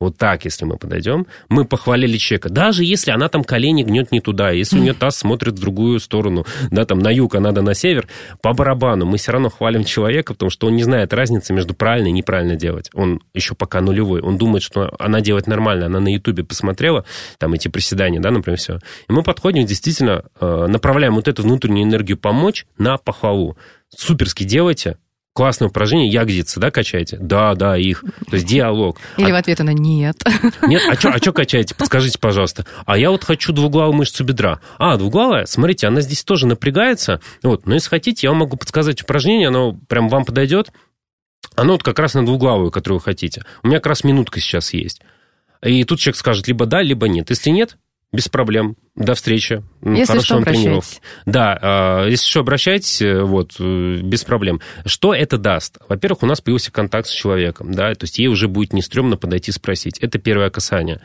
Вот так, если мы подойдем, мы похвалили человека, даже если она там колени гнет не туда, если у нее таз смотрит в другую сторону, да, там на юг, а надо на север, по барабану, мы все равно хвалим человека, потому что он не знает разницы между правильно и неправильно делать. Он еще пока нулевой. Он думает, что она делает нормально, она на ютубе посмотрела, там эти приседания, да, например, все. И мы подходим, действительно, э, направляем вот эту внутреннюю энергию помочь на похвалу. Суперски делайте, классное упражнение, ягодицы, да, качаете? Да, да, их. То есть диалог. Или А в ответ она нет. нет, а что а чё качаете? Подскажите, пожалуйста. А я вот хочу двуглавую мышцу бедра. А, двуглавая? Смотрите, она здесь тоже напрягается. Вот, но если хотите, я вам могу подсказать упражнение, оно прям вам подойдет. Оно вот как раз на двуглавую, которую вы хотите. У меня как раз минутка сейчас есть. И тут человек скажет либо да, либо нет. Если нет, без проблем. До встречи. Ну, Если хорошей что, вам. Да, а, если что, обращайтесь, э, вот, э, без проблем. Что это даст? Во-первых, у нас появился контакт с человеком, да, то есть ей уже будет не стрёмно подойти спросить. Это первое касание.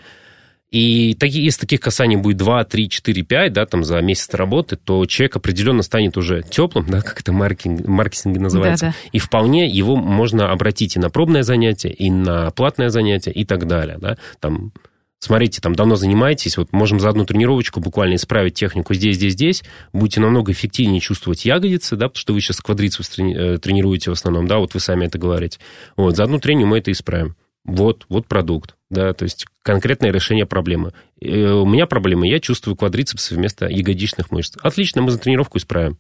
И таки- если таких касаний будет 2, 3, 4, 5, да, там за месяц работы, то человек определенно станет уже теплым, да, как это маркетинг, маркетинге называется. Да-да. И вполне его можно обратить и на пробное занятие, и на платное занятие, и так далее, да. Там, смотрите, там давно занимаетесь, вот можем за одну тренировочку буквально исправить технику здесь, здесь, здесь, будете намного эффективнее чувствовать ягодицы, да, потому что вы сейчас трени- э, тренируете в основном, да, вот вы сами это говорите. Вот, за одну трению мы это исправим. Вот, вот продукт, да, то есть конкретное решение проблемы. Э, У меня проблема, я чувствую квадрицепсы вместо ягодичных мышц. Отлично, мы за тренировку исправим.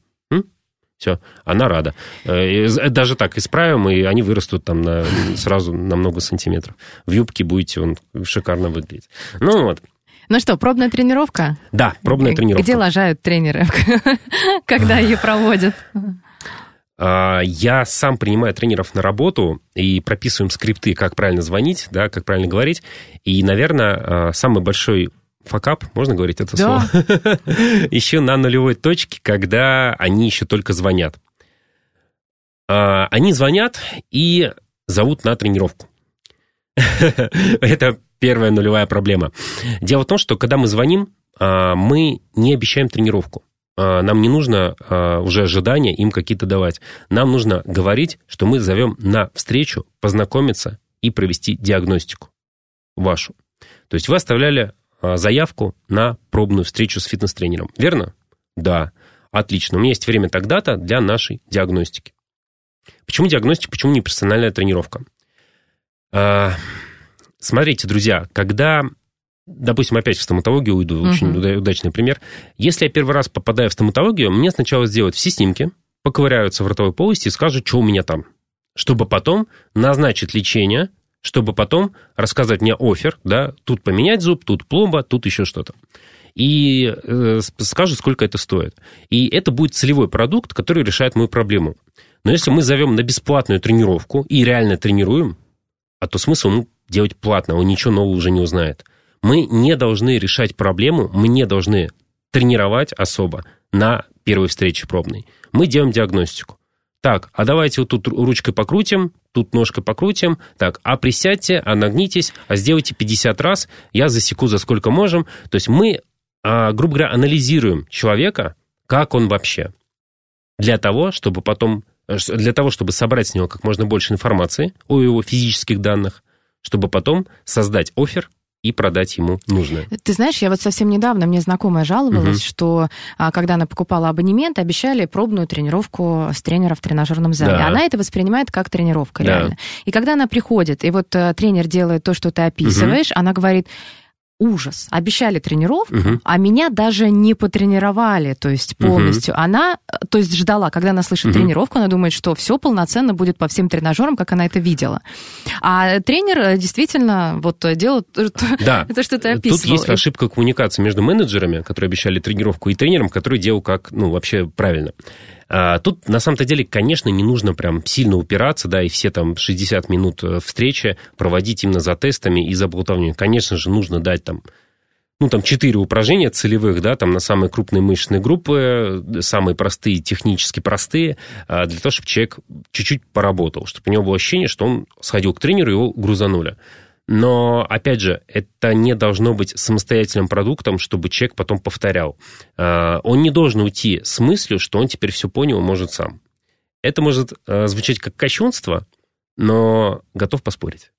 Все, она рада. Э, и Даже так исправим, и они вырастут там на, сразу на много сантиметров. В юбке будете он шикарно выглядеть. Ну вот, Ну что, пробная тренировка? да, пробная тренировка. Где лажают тренеры, когда ее проводят? А, Я сам принимаю тренеров на работу и прописываем скрипты, как правильно звонить, да, как правильно говорить. И, наверное, самый большой факап, можно говорить это Да. слово? Еще на нулевой точке, когда они еще только звонят. А, Они звонят и зовут на тренировку. Это первая нулевая проблема. Дело в том, что когда мы звоним, а, мы не обещаем тренировку. А, Нам не нужно а, уже ожидания им какие-то давать. Нам нужно говорить, что мы зовем на встречу, познакомиться и провести диагностику вашу. То есть вы оставляли заявку на пробную встречу с фитнес-тренером, верно? Да. Отлично. У меня есть время тогда-то для нашей диагностики. Почему диагностика, почему не персональная тренировка? А, Смотрите, друзья, когда допустим, опять в стоматологию уйду, очень Мгм. уда- удачный пример. Если я первый раз попадаю в стоматологию, мне сначала сделать все снимки, поковыряются в ротовой полости и скажут, что у меня там. Чтобы потом назначить лечение, чтобы потом рассказать мне офер, да, тут поменять зуб, тут пломба, тут еще что-то. И э, скажут, сколько это стоит. И это будет целевой продукт, который решает мою проблему. Но если мы зовем на бесплатную тренировку и реально тренируем, а то смысл ему делать платно, он ничего нового уже не узнает. Мы не должны решать проблему, мы не должны тренировать особо на первой встрече пробной. Мы делаем диагностику. Так, а давайте вот тут ручкой покрутим, тут ножкой покрутим. Так, а присядьте, а нагнитесь, а сделайте 50 раз, я засеку за сколько можем. То есть мы, а, грубо говоря, анализируем человека, как он вообще. Для того, чтобы потом, э, для того, чтобы собрать с него как можно больше информации о его физических данных, чтобы потом создать офер и продать ему нужное. Ты знаешь, я вот совсем недавно, мне знакомая жаловалась, Мгм. что а, когда она покупала абонемент, обещали пробную тренировку с тренера в тренажерном зале. Да. Она это воспринимает как тренировка, Да. реально. И когда она приходит, и вот э, тренер делает то, что ты описываешь, она говорит, ужас, обещали тренировку, Мгм. а меня даже не потренировали, то есть полностью. Она, э, то есть ждала, когда она слышит Мгм. тренировку, она думает, что все полноценно будет по всем тренажерам, как она это видела. А тренер э, действительно вот э, делал Да. то, что ты Тут описывал. есть ошибка коммуникации между менеджерами, которые обещали тренировку, и тренером, который делал как, ну, вообще правильно. А, Тут, на самом-то деле, конечно, не нужно прям сильно упираться, да, и все там 60 минут э, встречи проводить именно за тестами и за болтовней. Конечно же, нужно дать там ну, там, четыре упражнения целевых, да, там, на самые крупные мышечные группы, э, самые простые, технически простые, а, для того, чтобы человек чуть-чуть поработал, чтобы у него было ощущение, что он сходил к тренеру, его грузанули. Но, опять же, это не должно быть самостоятельным продуктом, чтобы человек потом повторял. А, Он не должен уйти с мыслью, что он теперь все понял и может сам. Это может а, звучать как кощунство, но готов поспорить.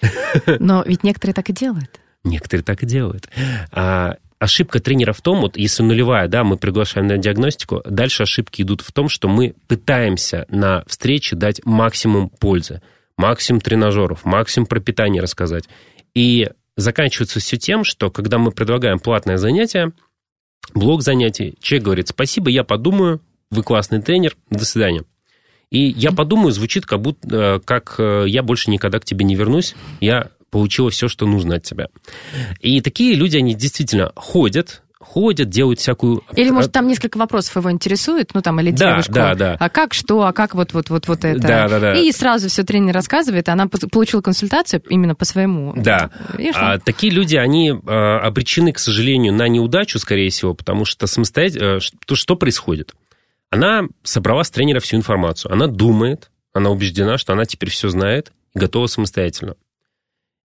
Но ведь некоторые так и делают. Некоторые так и делают. А ошибка тренера в том, вот если нулевая, да, мы приглашаем на диагностику, дальше ошибки идут в том, что мы пытаемся на встрече дать максимум пользы, максимум тренажеров, максимум про питание рассказать. И заканчивается все тем, что когда мы предлагаем платное занятие, блок занятий, человек говорит, спасибо, я подумаю, вы классный тренер, до свидания. И я подумаю, звучит как будто, э, как э, я больше никогда к тебе не вернусь, я получила все, что нужно от тебя. И такие люди, они действительно ходят, ходят, делают всякую... Или, может, там несколько вопросов его интересует, ну, там, или Да, девушку. да, да. А как, что, а как вот, вот, вот, вот это. Да, да, да. И сразу все тренер рассказывает, она по- получила консультацию именно по своему. Да. И? А такие люди, они а, обречены, к сожалению, на неудачу, скорее всего, потому что самостоятельно... Что, что происходит? Она собрала с тренера всю информацию. Она думает, она убеждена, что она теперь все знает и готова самостоятельно.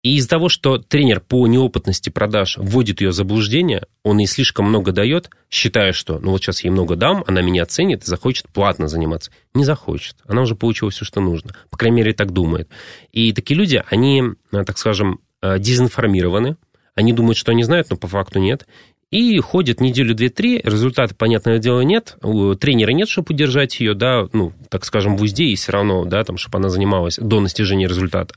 И из-за того, что тренер по неопытности продаж вводит ее в заблуждение, он ей слишком много дает, считая, что ну вот сейчас ей много дам, она меня оценит и захочет платно заниматься. Не захочет. Она уже получила все, что нужно. По крайней мере, так думает. И такие люди, они, э, так скажем, э, дезинформированы. Они думают, что они знают, но по факту нет. И ходят неделю, две, три, результата, понятное дело, нет. Тренера нет, чтобы удержать ее, да, ну, так скажем, в узде, и все равно, да, там, чтобы она занималась до достижения результата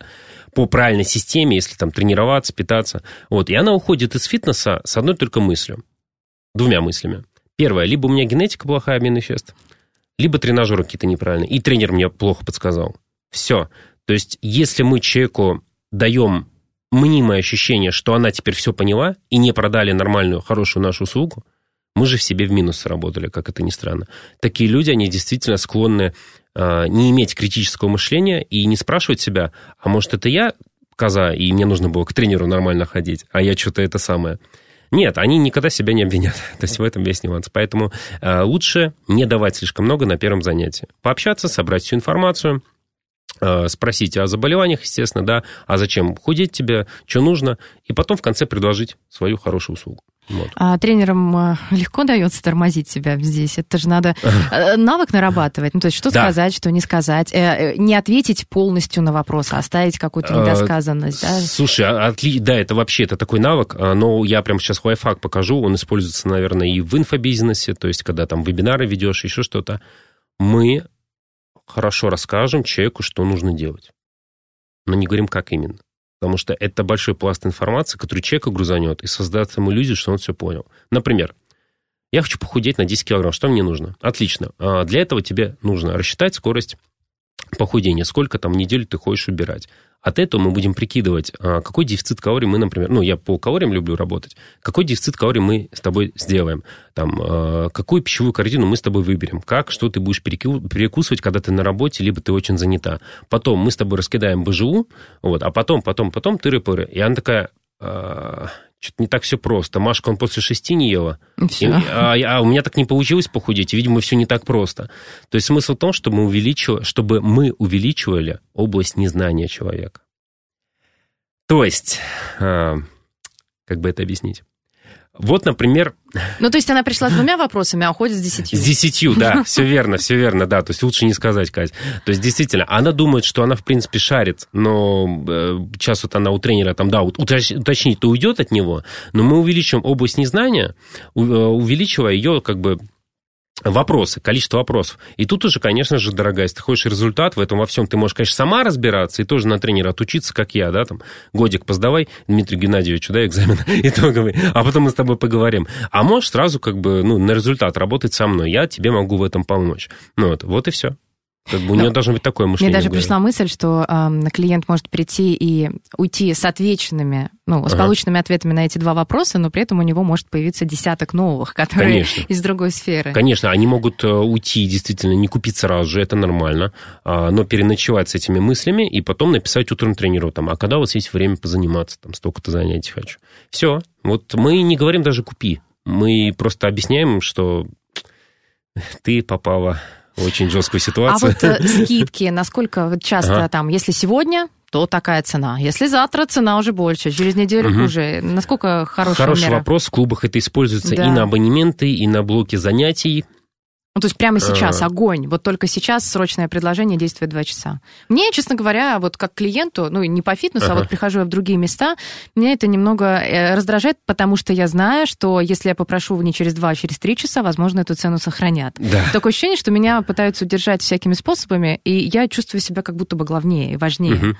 по правильной системе, если там тренироваться, питаться. Вот. И она уходит из фитнеса с одной только мыслью. Двумя мыслями. Первое, либо у меня генетика плохая, обмен веществ, либо тренажеры какие-то неправильные, и тренер мне плохо подсказал. Все. То есть, если мы человеку даем мнимое ощущение, что она теперь все поняла, и не продали нормальную, хорошую нашу услугу, мы же в себе в минус сработали, как это ни странно. Такие люди, они действительно склонны не иметь критического мышления и не спрашивать себя, а может, это я коза, и мне нужно было к тренеру нормально ходить, а я что-то это самое. Нет, они никогда себя не обвинят. То есть в этом весь нюанс. Поэтому э, лучше не давать слишком много на первом занятии. Пообщаться, собрать всю информацию, э, спросить о заболеваниях, естественно, да, а зачем худеть тебе, что нужно, и потом в конце предложить свою хорошую услугу. Вот. А тренерам э, легко дается тормозить себя здесь? Это же надо э, навык нарабатывать. Ну, то есть, что Да. сказать, что не сказать. Э, Не ответить полностью на вопрос, а оставить какую-то недосказанность. да? Слушай, а- отли- да, это вообще это такой навык, а, но я прямо сейчас лайфхак покажу, он используется, наверное, и в инфобизнесе, то есть когда там вебинары ведешь, еще что-то. Мы хорошо расскажем человеку, что нужно делать, но не говорим, как именно. Потому что это большой пласт информации, который человека грузанет и создаст ему иллюзию, что он все понял. Например, я хочу похудеть на 10 килограмм. Что мне нужно? Отлично. А для этого тебе нужно рассчитать скорость похудения, сколько там в неделю ты хочешь убирать. От этого мы будем прикидывать, а, какой дефицит калорий мы, например, ну, я по калориям люблю работать, какой дефицит калорий мы с тобой сделаем, там, а, какую пищевую корзину мы с тобой выберем, как, что ты будешь перекусывать, когда ты на работе, либо ты очень занята. Потом мы с тобой раскидаем БЖУ, вот, а потом, потом, потом тыры-пыры. И она такая, а, что-то не так все просто. Машка, он после шести не ела. И, а, а у меня так не получилось похудеть. Видимо, все не так просто. То есть смысл в том, чтобы мы, увеличивали, чтобы мы увеличивали область незнания человека. То есть, а, как бы это объяснить? Вот, например... Ну, то есть она пришла с двумя вопросами, а уходит с десятью. С десятью, да, все верно, все верно, да. То есть лучше не сказать, Кать. То есть действительно, она думает, что она, в принципе, шарит, но э, сейчас вот она у тренера там, да, уточнить, то уйдет от него, но мы увеличим область незнания, э, увеличивая ее как бы вопросы, количество вопросов. И тут уже, конечно же, дорогая, если ты хочешь результат в этом во всем, ты можешь, конечно, сама разбираться и тоже на тренера отучиться, как я, да, там, годик поздавай Дмитрию Геннадьевичу, да, экзамен итоговый, а потом мы с тобой поговорим. А можешь сразу как бы, ну, на результат работать со мной, я тебе могу в этом помочь. Ну, вот, вот и все. Как бы у нее должно быть такое мышление. Мне даже пришла мысль, что э, клиент может прийти и уйти с отвеченными, ну, с ага. полученными ответами на эти два вопроса, но при этом у него может появиться десяток новых, которые Конечно. из другой сферы. Конечно, они могут э, уйти, действительно, не купить сразу же, это нормально, а, но переночевать с этими мыслями и потом написать утром тренеру, там, а когда у вас есть время позаниматься, там, столько-то занятий хочу. Все. Вот мы не говорим даже купи, мы просто объясняем, что ты попала очень жесткую ситуацию. А вот э, скидки, насколько часто ага. там, если сегодня, то такая цена. Если завтра, цена уже больше, через неделю угу. хуже. Насколько хорошая Хороший мера? вопрос. В клубах это используется да. и на абонементы, и на блоки занятий. Ну, то есть прямо сейчас а... огонь. Вот только сейчас срочное предложение действует два часа. Мне, честно говоря, вот как клиенту, ну, не по фитнесу, ага. а вот прихожу я в другие места, меня это немного э, раздражает, потому что я знаю, что если я попрошу не через два, а через три часа, возможно, эту цену сохранят. Да. Такое ощущение, что меня пытаются удержать всякими способами, и я чувствую себя как будто бы главнее и важнее. Угу.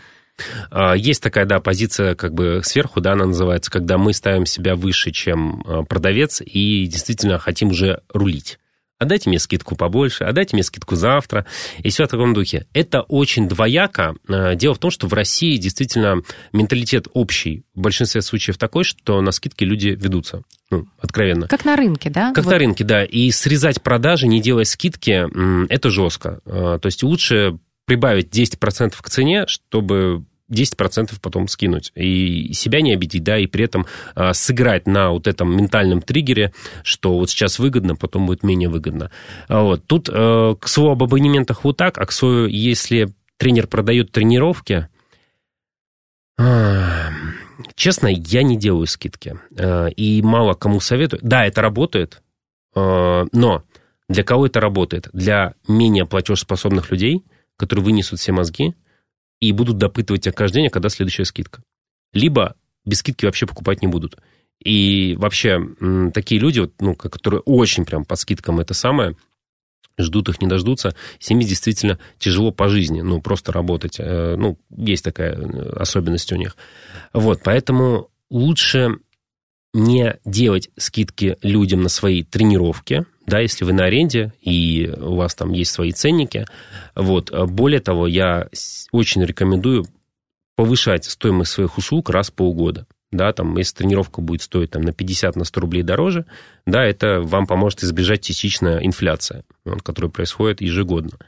Есть такая, да, позиция как бы сверху, да, она называется, когда мы ставим себя выше, чем а, продавец, и действительно хотим уже рулить отдайте мне скидку побольше, отдайте мне скидку завтра, и все в таком духе. Это очень двояко. Э, дело в том, что в России действительно менталитет общий в большинстве случаев такой, что на скидки люди ведутся. Ну, откровенно. Как на рынке, да? Как вот. на рынке, да. И срезать продажи, не делая скидки, это жестко. Э, то есть лучше прибавить 10% к цене, чтобы 10% потом скинуть. И себя не обидеть, да, и при этом а, сыграть на вот этом ментальном триггере, что вот сейчас выгодно, потом будет менее выгодно. А вот. Тут, а, к слову об абонементах вот так, а к слову, если тренер продает тренировки, а, честно, я не делаю скидки. А, и мало кому советую. Да, это работает, а, но для кого это работает? Для менее платежеспособных людей, которые вынесут все мозги, и будут допытывать тебя каждый день, когда следующая скидка. Либо без скидки вообще покупать не будут. И вообще такие люди, вот, ну, которые очень прям по скидкам это самое, ждут их, не дождутся, с ними действительно тяжело по жизни, ну, просто работать. Э, ну, есть такая э, особенность у них. Вот, поэтому лучше не делать скидки людям на свои тренировки, да, если вы на аренде и у вас там есть свои ценники. Вот. Более того, я очень рекомендую повышать стоимость своих услуг раз в полгода. Да, там, если тренировка будет стоить там, на 50 на 100 рублей дороже, да, это вам поможет избежать частично инфляция, которая происходит ежегодно.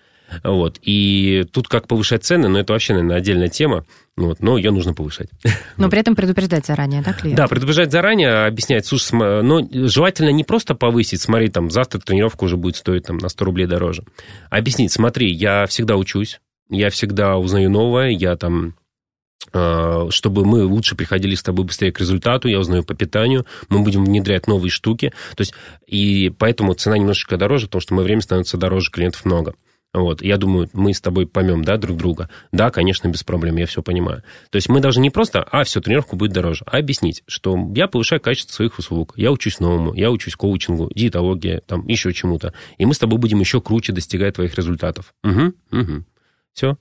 Вот. И тут как повышать цены, ну, это вообще, наверное, отдельная тема, вот, но ее нужно повышать. Но при этом предупреждать заранее, да, клиент? Да, предупреждать заранее, объяснять, слушай, но желательно не просто повысить, смотри, там, завтра тренировка уже будет стоить там, на 100 рублей дороже. Объяснить, смотри, я всегда учусь, я всегда узнаю новое, я там а, чтобы мы лучше приходили с тобой быстрее к результату, я узнаю по питанию, мы будем внедрять новые штуки. То есть, и поэтому цена немножечко дороже, потому что мы время становится дороже, клиентов много. Вот, я думаю, мы с тобой поймем, да, друг друга. Да, конечно, без проблем, я все понимаю. То есть мы должны не просто, а, все, тренировка будет дороже, а объяснить, что я повышаю качество своих услуг, я учусь новому, я учусь коучингу, диетологии, там, еще чему-то. И мы с тобой будем еще круче достигать твоих результатов. Угу, угу. Все.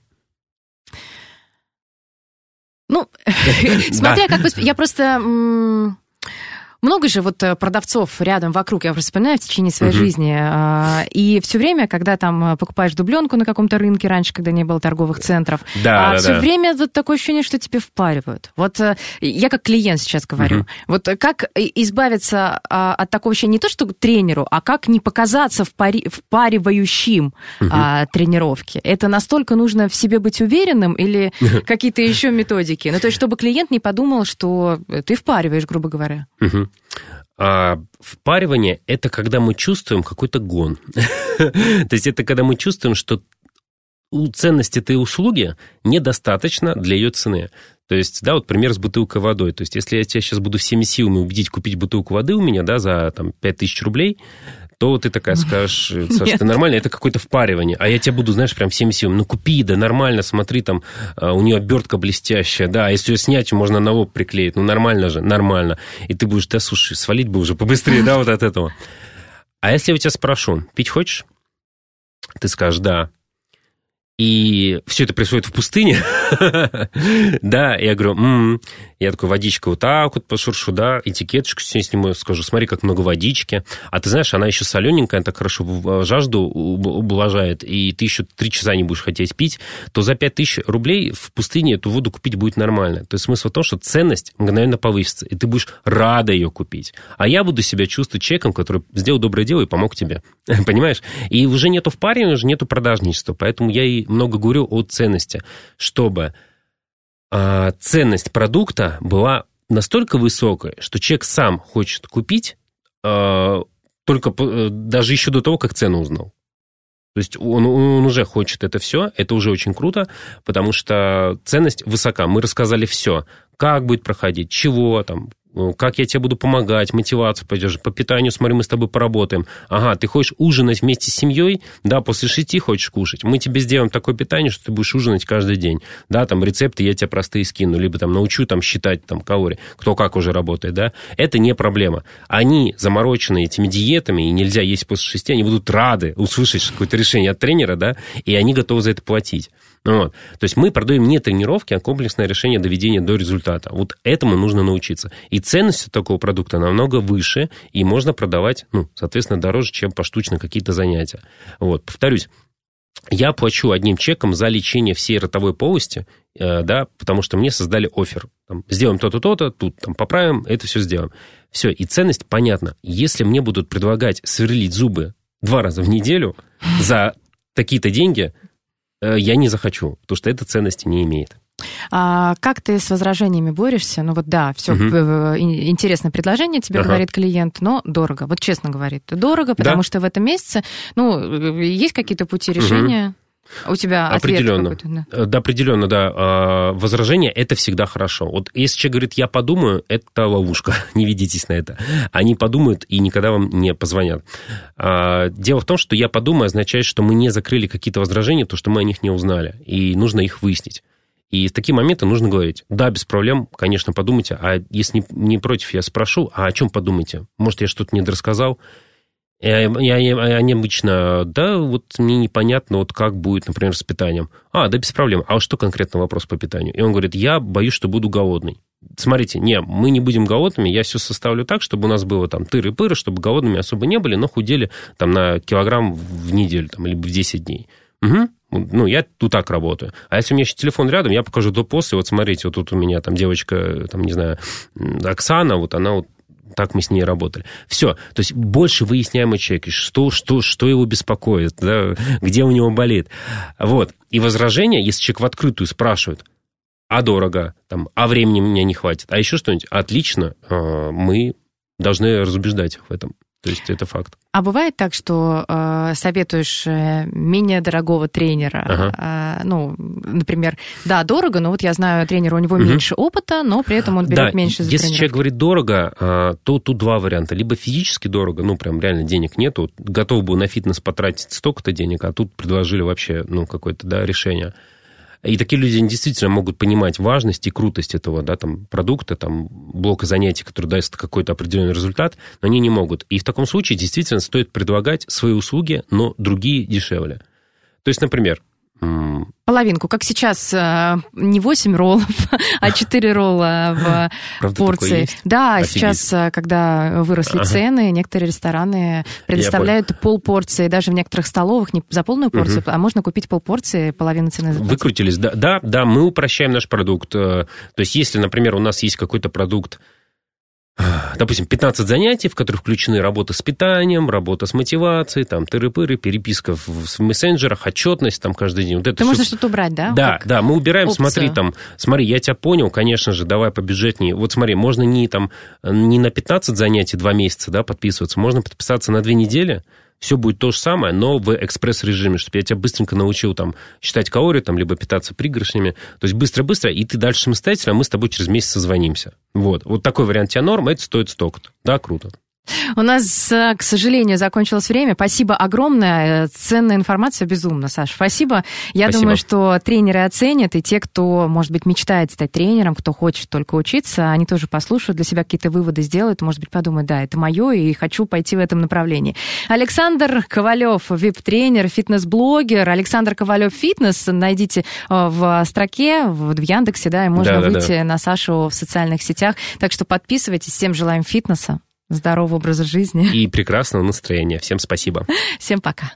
Ну, смотря как... Я просто... Много же вот э, продавцов рядом вокруг, я просто вспоминаю в течение своей Мгм. жизни. а, И все время, когда там э, покупаешь дубленку на каком-то рынке раньше, когда не было торговых центров, Да, а да, все да. время вот такое ощущение, что тебе впаривают. Вот э, я как клиент сейчас говорю. Мгм. Вот как избавиться а, от такого ощущения не то, что тренеру, а как не показаться впари- впаривающим а, тренировки? Это настолько нужно в себе быть уверенным или какие-то еще методики? Ну, то есть, чтобы клиент не подумал, что ты впариваешь, грубо говоря. Мгм. А впаривание – это когда мы чувствуем какой-то гон. То есть это когда мы чувствуем, что ценности этой услуги недостаточно для ее цены. То есть, да, вот пример с бутылкой водой. То есть, если я тебя сейчас буду всеми силами убедить купить бутылку воды у меня, да, за там 5000 рублей, то ты такая скажешь, Саша, Нет. ты нормально, это какое-то впаривание. А я тебя буду, знаешь, прям всеми силами, ну купи, да нормально, смотри, там а, у нее обертка блестящая, да, а если ее снять, можно на лоб приклеить, ну нормально же, нормально. И ты будешь, да, слушай, свалить бы уже побыстрее, да, вот от этого. А если я у тебя спрошу, пить хочешь? Ты скажешь, да. И все это происходит в пустыне. Да, я говорю, «М». я такой, водичка вот так вот пошуршу, да, этикеточку с ней сниму, скажу, смотри, как много водички. А ты знаешь, она еще солененькая, так хорошо в- жажду уб- ублажает, и ты еще три часа не будешь хотеть пить, то за 5000 рублей в пустыне эту воду купить будет нормально. То есть смысл в том, что ценность мгновенно повысится, и ты будешь рада ее купить. А я буду себя чувствовать человеком, который сделал доброе дело и помог тебе. Понимаешь? И уже нету впаривания, уже нету продажничества. Поэтому я и много говорю о ценности, чтобы а, ценность продукта была настолько высокая, что человек сам хочет купить, а, только э, даже еще до того, как цену узнал. То есть он, он уже хочет это все, это уже очень круто, потому что ценность высока. Мы рассказали все, как будет проходить, чего там, э, как я тебе буду помогать, мотивацию поддерживать, по питанию, смотри, мы с тобой поработаем. Ага, ты хочешь ужинать вместе с семьей, да, после шести хочешь кушать. Мы тебе сделаем такое питание, что ты будешь ужинать каждый день. Да, там рецепты я тебе простые скину, либо там научу там считать там калории, кто как уже работает, да. Это не проблема. Они заморочены этими диетами, и нельзя есть после шести, они будут рады услышать какое-то решение от тренера, да, и они готовы за это платить. Ну Вот. То есть мы продаем не тренировки, а комплексное решение доведения до результата. Вот этому нужно научиться. И ценность такого продукта намного выше, и можно продавать, ну, соответственно, дороже, чем поштучно какие-то занятия. Вот. Повторюсь, я плачу одним чеком за лечение всей ротовой полости, э, да, потому что мне создали офер. Сделаем то-то, то-то, тут там, поправим, это все сделаем. Все, и ценность понятна. Если мне будут предлагать сверлить зубы два раза в неделю за такие-то деньги, я не захочу, потому что это ценности не имеет. А как ты с возражениями борешься? Ну вот да, все Мгм. интересное предложение тебе Ага. говорит клиент, но дорого. Вот честно говорит, дорого, потому Да. что в этом месяце, ну, э, есть какие-то пути решения? У тебя Определенно. да? Э, Да, определенно, да. А, Возражение – это всегда хорошо. Вот если человек говорит, я подумаю, это ловушка, не ведитесь на это. Они подумают и никогда вам не позвонят. А, Дело в том, что я подумаю означает, что мы не закрыли какие-то возражения, то, что мы о них не узнали, и нужно их выяснить. И в такие моменты нужно говорить, да, без проблем, конечно, подумайте, а если не, не против, я спрошу, а о чем подумайте? Может, я что-то недорассказал? Они, они обычно, да, вот мне непонятно, вот как будет, например, с питанием. А, да, без проблем. А что конкретно вопрос по питанию? И он говорит, я боюсь, что буду голодный. Смотрите, не, мы не будем голодными, я все составлю так, чтобы у нас было там тыры-пыры, чтобы голодными особо не были, но худели там на килограмм в неделю, там, либо в 10 дней. Угу. Ну, я тут так работаю. А если у меня еще телефон рядом, я покажу до-после. Вот смотрите, вот тут у меня там девочка, там, не знаю, Оксана, вот она вот так мы с ней работали. Все. То есть больше выясняем о человеке, что, что, что его беспокоит, да, где у него болит. Вот. И возражение, если человек в открытую спрашивает, а дорого, там, а времени у меня не хватит, а еще что-нибудь, отлично, э, мы должны разубеждать их в этом. То есть это факт. А бывает так, что э, советуешь э, менее дорогого тренера? Ага. Э, ну, например, да, дорого, но вот я знаю тренера, у него Мгм. меньше опыта, но при этом он берет Да, меньше за если тренировки. человек говорит дорого, а, то тут два варианта. Либо физически дорого, ну, прям реально денег нету, готов был на фитнес потратить столько-то денег, а тут предложили вообще, ну, какое-то, да, решение. И такие люди они действительно могут понимать важность и крутость этого, да, там, продукта, там, блока занятий, который даст какой-то определенный результат, но они не могут. И в таком случае действительно стоит предлагать свои услуги, но другие дешевле. То есть, например, Половинку, как сейчас, э, не 8 роллов, а 4 ролла в Правда, порции. Да, Офигеть. сейчас, э, когда выросли Ага. цены, некоторые рестораны предоставляют полпорции, даже в некоторых столовых не за полную порцию, а можно купить полпорции, половину цены заплатить. Выкрутились, да, да, да, мы упрощаем наш продукт. Э, То есть, если, например, у нас есть какой-то продукт, допустим, 15 занятий, в которых включены работа с питанием, работа с мотивацией, там, тыры-пыры, переписка в, в мессенджерах, отчетность там каждый день. Вот это То всё- можно что-то убрать, да? Да, Как? да, мы убираем, опцию. смотри, там, смотри, я тебя понял, конечно же, давай побюджетнее. Вот смотри, можно не, там, не на 15 занятий два месяца, да, подписываться, можно подписаться на две недели, все будет то же самое, но в экспресс-режиме, чтобы я тебя быстренько научил там считать калории, там, либо питаться пригоршнями. То есть быстро-быстро, и ты дальше самостоятельно, а мы с тобой через месяц созвонимся. Вот. Вот такой вариант тебя норм, это стоит столько-то. Да, круто. У нас, э, к сожалению, закончилось время. Спасибо огромное. Ценная информация безумно, Саш. Спасибо. Я Спасибо. думаю, что тренеры оценят, и те, кто, может быть, мечтает стать тренером, кто хочет только учиться, они тоже послушают, для себя какие-то выводы сделают, может быть, подумают, да, это мое, и хочу пойти в этом направлении. Александр Ковалев, вип-тренер, фитнес-блогер. Александр Ковалев фитнес. Найдите э, в строке, в Яндексе, да, и можно Да-да-да. выйти на Сашу в социальных сетях. Так что подписывайтесь. Всем желаем фитнеса здорового образа жизни. И прекрасного настроения. Всем спасибо. Всем пока.